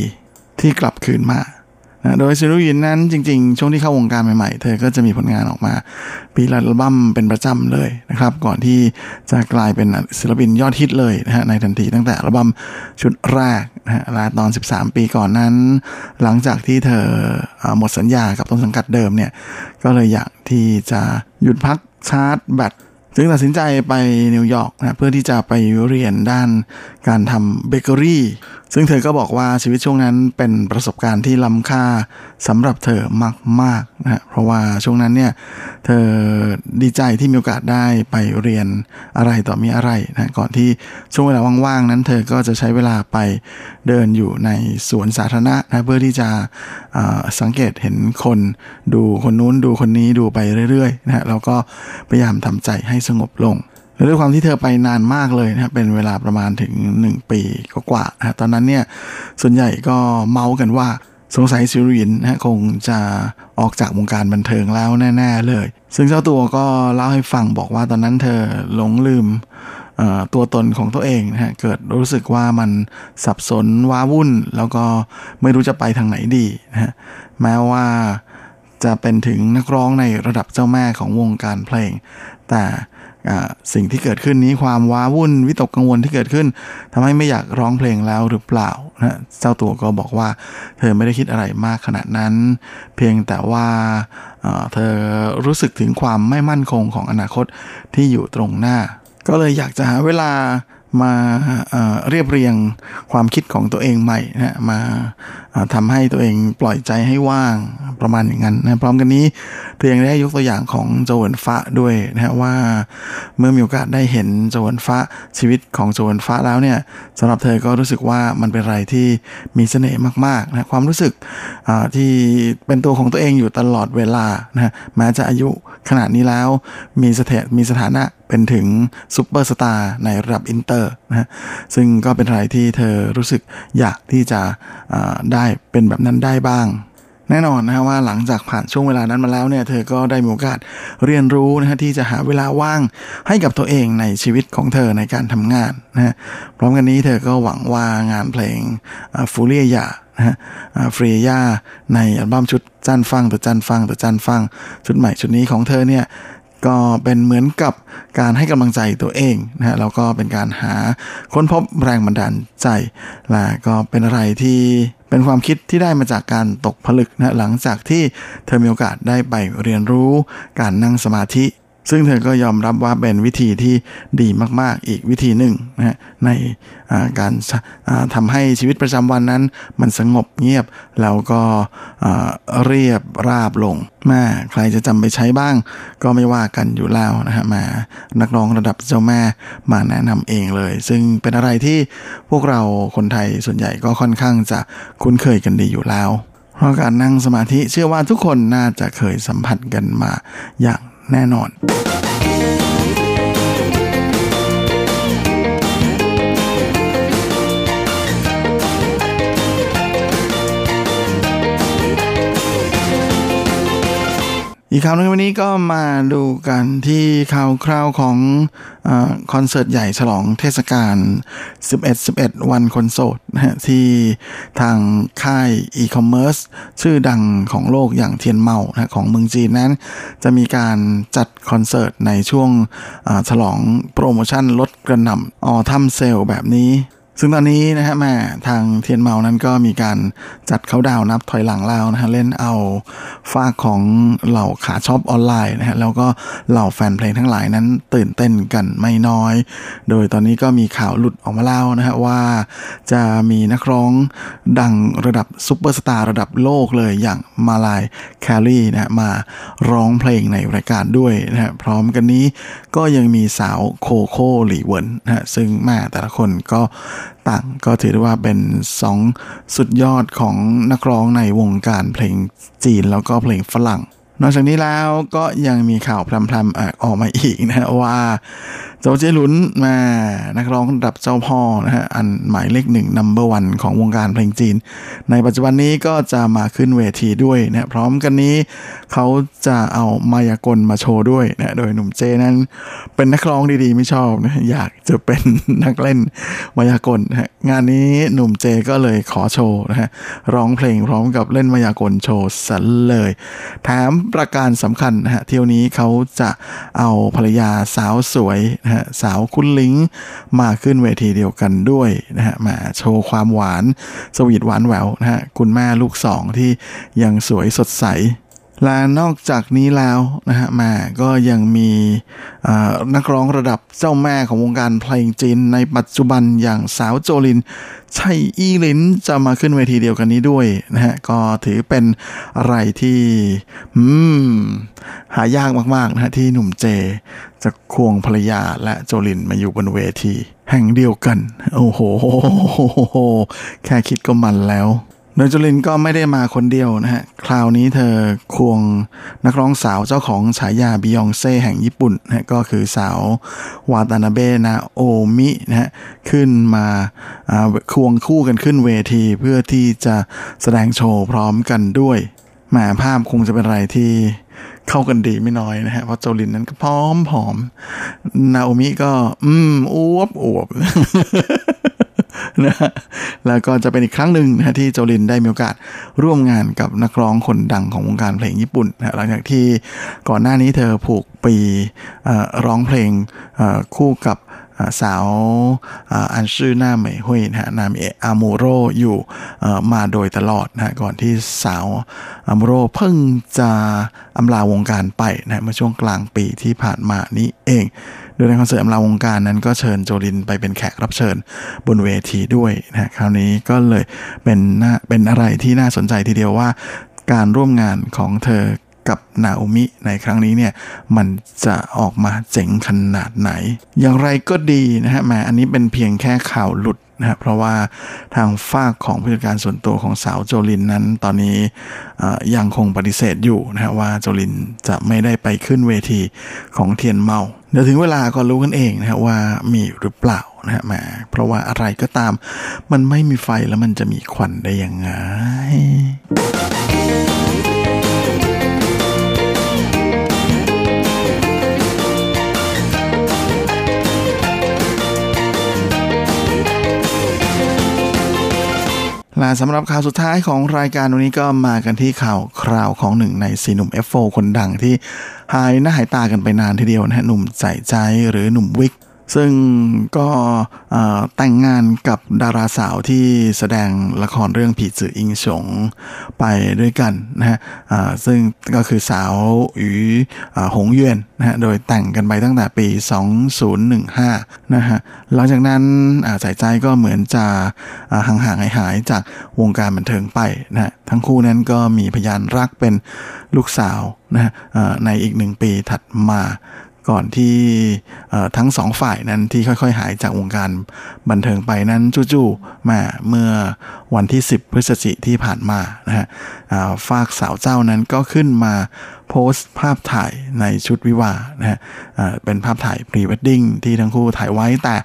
ที่กลับคืนมา โดยซิรุยินนั้นจริงๆ ช่วงที่เข้าวงการใหม่ๆ เธอก็จะมีผลงานออกมา ปีละอัลบั้มเป็นประจำเลยนะครับ ก่อนที่จะกลายเป็นศิลปินยอดฮิตเลยนะฮะในทันทีตั้งแต่อัลบั้มชุดแรกนะฮะละตอน 13 ปีก่อนนั้น หลังจากที่เธอหมดสัญญากับต้นสังกัดเดิมเนี่ย ก็เลยอยากที่จะหยุดพักชาร์จแบตจึงตัดสินใจไปนิวยอร์กนะเพื่อที่จะไปเรียนด้านการทำเบเกอรี่ ซึ่งเธอก็บอกว่าชีวิตช่วงนั้นเป็นประสบการณ์ที่ล้ำค่าสำหรับเธอมากๆนะฮะเพราะว่าช่วงนั้นเนี่ยเธอดีใจที่มีโอกาสได้ไปเรียนอะไรต่อมีอะไรนะก่อนที่ช่วงเวลาว่างๆนั้นเธอก็จะใช้เวลาไปเดินอยู่ในสวนสาธารณะนะเพื่อที่จะสังเกตเห็นคนดูคนนู้นดูคนนี้ดูไปเรื่อยๆนะฮะแล้วก็พยายามทำใจให้สงบลง ด้วยความที่เธอไปนานมากเลยนะครับเป็นเวลาประมาณถึง 1 ปีก็กว่าๆนะฮะตอนนั้นเนี่ยส่วนใหญ่ก็เมาส์กันว่าสงสัยซิรินนะคงจะออกจากวงการบันเทิงแล้วแน่ ๆเลย ซึ่งเจ้าตัวก็เล่าให้ฟังบอกว่าตอนนั้นเธอหลงลืมตัวตนของตัวเองนะฮะเกิดรู้สึกว่ามันสับสนว้าวุ่น แล้วก็ไม่รู้จะไปทางไหนดีนะฮะแม้ว่าจะเป็นถึงนักร้องในระดับเจ้าแม่ของวงการเพลง แต่ สิ่งที่เกิดขึ้นนี้ความว้าวุ่นวิตกกังวลที่เกิดขึ้นทำให้ไม่อยากร้องเพลงแล้วหรือเปล่านะเจ้าตัวก็บอกว่า เธอไม่ได้คิดอะไรมากขนาดนั้น เพียงแต่ว่าเธอรู้สึกถึงความไม่มั่นคงของอนาคตที่อยู่ตรงหน้า ก็เลยอยากจะหาเวลามาเรียบเรียงความคิดของตัวเองใหม่นะมาทำให้ตัวเองปล่อยใจให้ว่างประมาณอย่างนั้นนะพร้อมกันนี้เธอยังได้ยกตัวอย่างของโจวนฟ้าด้วยนะฮะว่า เมื่อมีโอกาสได้เห็นโจวเหวินฟะชีวิตของโจวเหวินฟะแล้วเนี่ยสำหรับเธอก็รู้สึกว่ามันเป็นอะไรที่มีเสน่ห์มากๆนะความรู้สึกที่เป็นตัวของตัวเองอยู่ตลอดเวลานะแม้จะอายุขนาดนี้แล้วมีสถามีสถานะเป็นถึงซูเปอร์สตาร์ในระดับอินเตอร์ นะซึ่งก็เป็นอะไรที่เธอรู้สึกอยากที่จะได้เป็นแบบนั้นได้บ้าง แน่นอนนะฮะว่าหลังจากผ่านช่วงเวลานั้นมาแล้วเนี่ยเธอก็ได้มีโอกาสเรียนรู้นะฮะที่จะหาเวลาว่างให้กับตัวเองในชีวิตของเธอในการทำงานนะฮะพร้อมกันนี้เธอก็หวังว่างานเพลงฟูเรียยานะฮะฟรียาในอัลบั้มชุดจันฟังตัวจันฟังตัวจันฟังชุดใหม่ชุดนี้ของเธอเนี่ย ก็เป็นเหมือนกับการให้กำลังใจตัวเองนะฮะแล้วก็เป็นการหาค้นพบแรงบันดาลใจ และก็เป็นอะไรที่เป็นความคิดที่ได้มาจากการตกผลึกนะหลังจากที่เธอมีโอกาสได้ไปเรียนรู้การนั่งสมาธิ ซึ่งเธอก็ยอมรับว่าเป็นวิธีที่ดีมาก ๆ อีกวิธีหนึ่งนะฮะในาการาทำให้ชีวิตประจำวันนั้น มันสงบเงียบแล้วก็เรียบราบลงแม่ใครจะจำไปใช้บ้าง ก็ไม่ว่ากันอยู่แล้วนะฮะมานักร้องระดับเจ้าแม่มาแนะนำเองเลย ซึ่งเป็นอะไรที่พวกเราคนไทยส่วนใหญ่ก็ค่อนข้างจะคุ้นเคยกันดีอยู่แล้ว เพราะการนั่งสมาธิเชื่อว่าทุกคนน่าจะเคยสัมผัสกันมาอย่าง แน่นอน อีกข่าวหนึงวันนี้ก็มาดูกันที่ข่าวคราวของอคอนเสิร์ตใหญ่ฉลองเทศกาล 11 11 วันคนโสดนะฮะที่ทางค่ายอีคอมเมิร์ซชื่อดังของโลกอย่างเทียนเมานะของเมืองจีนนั้น จะมีการจัดคอนเสิร์ตในช่วงฉลองโปรโมชั่นลดกระหน่ำ autumn sale แบบนี้ ซึ่งตอนนี้นะฮะแม่ทางเทียนเมานั้นก็มีการจัดเขาดาวนับถอยหลังแล้วนะฮะเล่นเอาฟากของเหล่าขาช็อปออนไลน์นะฮะแล้วก็เหล่าแฟนเพลงทั้งหลายนั้นตื่นเต้นกันไม่น้อย โดยตอนนี้ก็มีข่าวหลุดออกมาแล้วนะฮะว่าจะมีนักร้องดังระดับซุปเปอร์สตาร์ระดับโลกเลยอย่างมารายห์ แครีนะฮะมาร้องเพลงในรายการด้วยนะฮะพร้อมกันนี้ก็ยังมีสาวโคโค่หลีเหวินนะฮะซึ่งแม่แต่ละคนก็ต่างก็ถือได้ว่าเป็นสองสุดยอดของนักร้องในวงการเพลงจีนแล้วก็เพลงฝรั่ง นอกจากนี้แล้วก็ยังมีข่าวพรำๆออกมาอีกนะว่า โจเจลุนมานักร้องระดับเจ้าพ่อนะฮะอันหมายเลขหนึ่งนัมเบอร์วันของวงการเพลงจีน ในปัจจุบันนี้ก็จะมาขึ้นเวทีด้วยนะพร้อมกันนี้เขาจะเอามายากลมาโชว์ด้วยนะโดยหนุ่มเจนั้น เป็นนักร้องดีๆไม่ชอบนะอยากจะเป็นนักเล่นมายากลนะฮะงานนี้หนุ่มเจก็เลยขอโชว์นะฮะร้องเพลงพร้อมกับเล่นมายากลโชว์สันเลยแถมประการสำคัญนะฮะเที่ยวนี้เขาจะเอาภรรยาสาวสวยนะฮะสาวคุณลิงมาขึ้นเวทีเดียวกันด้วยนะฮะมาโชว์ความหวานสวีทหวานแหววนะฮะคุณแม่ลูกสองที่ยังสวยสดใส และนอกจากนี้แล้วนะฮะมาก็ยังมีนักร้องระดับเจ้าแม่ของวงการเพลงจีนในปัจจุบันอย่างสาวโจลินชัยอี้ลินจะมาขึ้นเวทีเดียวกันนี้ด้วยนะฮะก็ถือเป็นอะไรที่อืมหายากมากๆนะฮะที่หนุ่มเจจะควงภรรยาและโจลินมาอยู่บนเวที แห่งเดียวกัน โอ้โห แค่คิดก็มันแล้ว โดยจุลินก็ไม่ได้มาคนเดียวนะฮะ คราวนี้เธอควงนักร้องสาวเจ้าของฉายาบิยองเซ่แห่งญี่ปุ่นนะฮะก็คือสาววาตานาเบะนาโอมินะฮะ ขึ้นมาควงคู่กันขึ้นเวทีเพื่อที่จะแสดงโชว์พร้อมกันด้วยแหมภาพคงจะเป็นอะไรที่เข้ากันดีไม่น้อยนะฮะ เพราะโจลินนั้นก็พร้อมผอม นาโอมิก็ อืมอ้วบอวบ นะแล้วก็จะเป็นอีกครั้งหนึ่งนะที่โจลินได้มีโอกาสร่วมงานกับนักร้องคนดังของวงการเพลงญี่ปุ่นนะหลังจากที่ก่อนหน้านี้เธอผูกปีร้องเพลงคู่กับ สาวอันชื่อหน้าเหมยหุยนะฮะนามเออามูโรอยู่มาโดยตลอดนะก่อนที่สาวอามูโรเพิ่งจะอำลาวงการไปนะเมื่อช่วงกลางปีที่ผ่านมานี้เองโดยในคอนเสิร์ตอำลาวงการนั้นก็เชิญโจลินไปเป็นแขกรับเชิญบนเวทีด้วยนะฮะคราวนี้ก็เลยเป็นน่าเป็นอะไรที่น่าสนใจทีเดียวว่าการร่วมงานของเธอ กับนาโอมิในครั้งนี้เนี่ยมันจะออกมาเจ๋งขนาดไหน อย่างไรก็ดีนะฮะแหมอันนี้เป็นเพียงแค่ข่าวหลุดนะฮะเพราะว่าทางฝากของผู้จัดการส่วนตัวของสาวโจลินนั้น ตอนนี้ยังคงปฏิเสธอยู่นะฮะว่าโจลินจะไม่ได้ไปขึ้นเวทีของเทียนเมาเดี๋ยวถึงเวลาก็รู้กันเองนะฮะว่ามีหรือเปล่านะฮะแหมเพราะว่าอะไรก็ตาม มันไม่มีไฟแล้วมันจะมีควันได้ยังไง และสำหรับข่าวสุดท้ายของรายการวันนี้ก็มากันที่ข่าวคราวของหนึ่งในสีหนุ่ม F4 คนดังที่หายหน้าหายตากันไปนานทีเดียวนะฮะหนุ่มใจใจหรือหนุ่มวิก ซึ่งก็แต่งงานกับดาราสาวที่แสดงละครเรื่องผีจื่ออิงฉงไปด้วยกันนะฮะซึ่งก็คือสาวหยูอ่าหงเยวนนะฮะโดยแต่งกันไปตั้งแต่ปี 2015นะฮะหลังจากนั้นสายใจก็เหมือนจะอ่าห่างๆหายๆจากวงการบันเทิงไปนะฮะทั้งคู่นั้นก็มีพยานรักเป็นลูกสาวนะฮะในอีกหนึ่งปีถัดมา ก่อนที่ทั้งสองฝ่ายนั้นที่ค่อยๆ หายจากวงการบันเทิงไปนั้นจู่ๆมาเมื่อวันที่ 10 พฤศจิที่ผ่านมานะฮะฟากสาวเจ้านั้นก็ขึ้นมาโพสต์ภาพถ่ายในชุดวิวาห์นะฮะเป็นภาพถ่ายพรีเวดดิ้งที่ทั้งคู่ถ่ายไว้แต่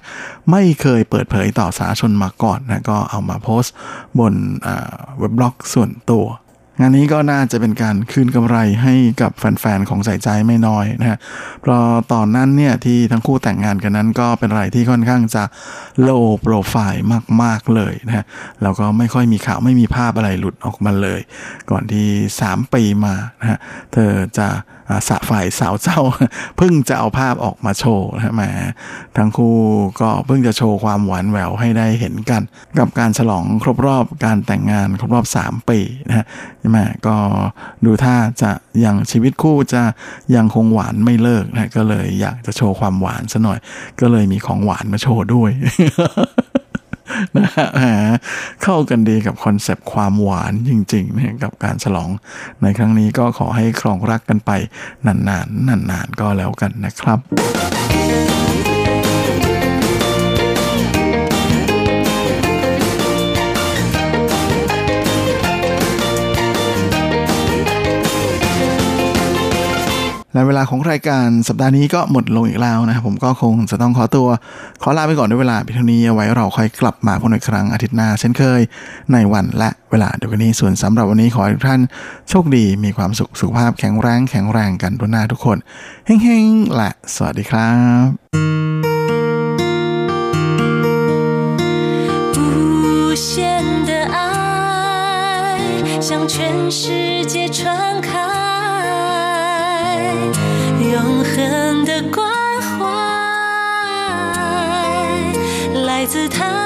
ไม่เคยเปิดเผยต่อสาธารณชนมาก่อนนะก็เอามาโพสต์บนเว็บบล็อกส่วนตัว งานนี้ก็น่าจะเป็นการคืนกำไรให้กับแฟนๆของใส่ใจไม่น้อยนะฮะเพราะตอนนั้นเนี่ยที่ทั้งคู่แต่งงานกันนั้นก็เป็นอะไรที่ค่อนข้างจะโลโปรไฟล์มากๆเลยนะฮะแล้วก็ไม่ค่อยมีข่าวไม่มีภาพอะไรหลุดออกมาเลย ก่อนที่ 3 ปีมานะฮะเธอจะสะฝ่ายสาวเจ้าเพิ่งจะเอาภาพออกมาโชว์นะฮะแหมทั้งคู่ก็เพิ่งจะโชว์ความหวานแหววให้ได้เห็นกัน กับการฉลองครบรอบการแต่งงานครบรอบ 3 ปีนะฮะใช่ไหมก็ดูท่าจะยังชีวิตคู่จะยังคงหวานไม่เลิกนะก็เลยอยากจะโชว์ความหวานซะหน่อย ก็เลยมีของหวานมาโชว์ด้วย นะฮะเข้ากันดีกับคอนเซปต์ความหวานจริงๆนะกับการฉลองในครั้งนี้ก็ขอให้ครองรักกันไปนานๆนานๆก็แล้วกันนะครับ และเวลา ของรายการสัปดาห์นี้ก็หมดลงอีกแล้วนะครับผมก็คงจะต้องขอตัว ขอลาไปก่อนด้วยเวลาเพียงเท่านี้เอาไว้เราค่อยกลับมาพบกันอีกครั้งอาทิตย์หน้าเช่นเคย ในวันและเวลาเดียวกันนี้ส่วนสำหรับวันนี้ขอให้ทุกท่านโชคดีมีความสุขสุขภาพแข็งแรงแข็งแรงกันทุกหน้าทุกคนเฮ้งๆและสวัสดีครับ 无限的爱向全世界传开， 永恒的关怀来自他。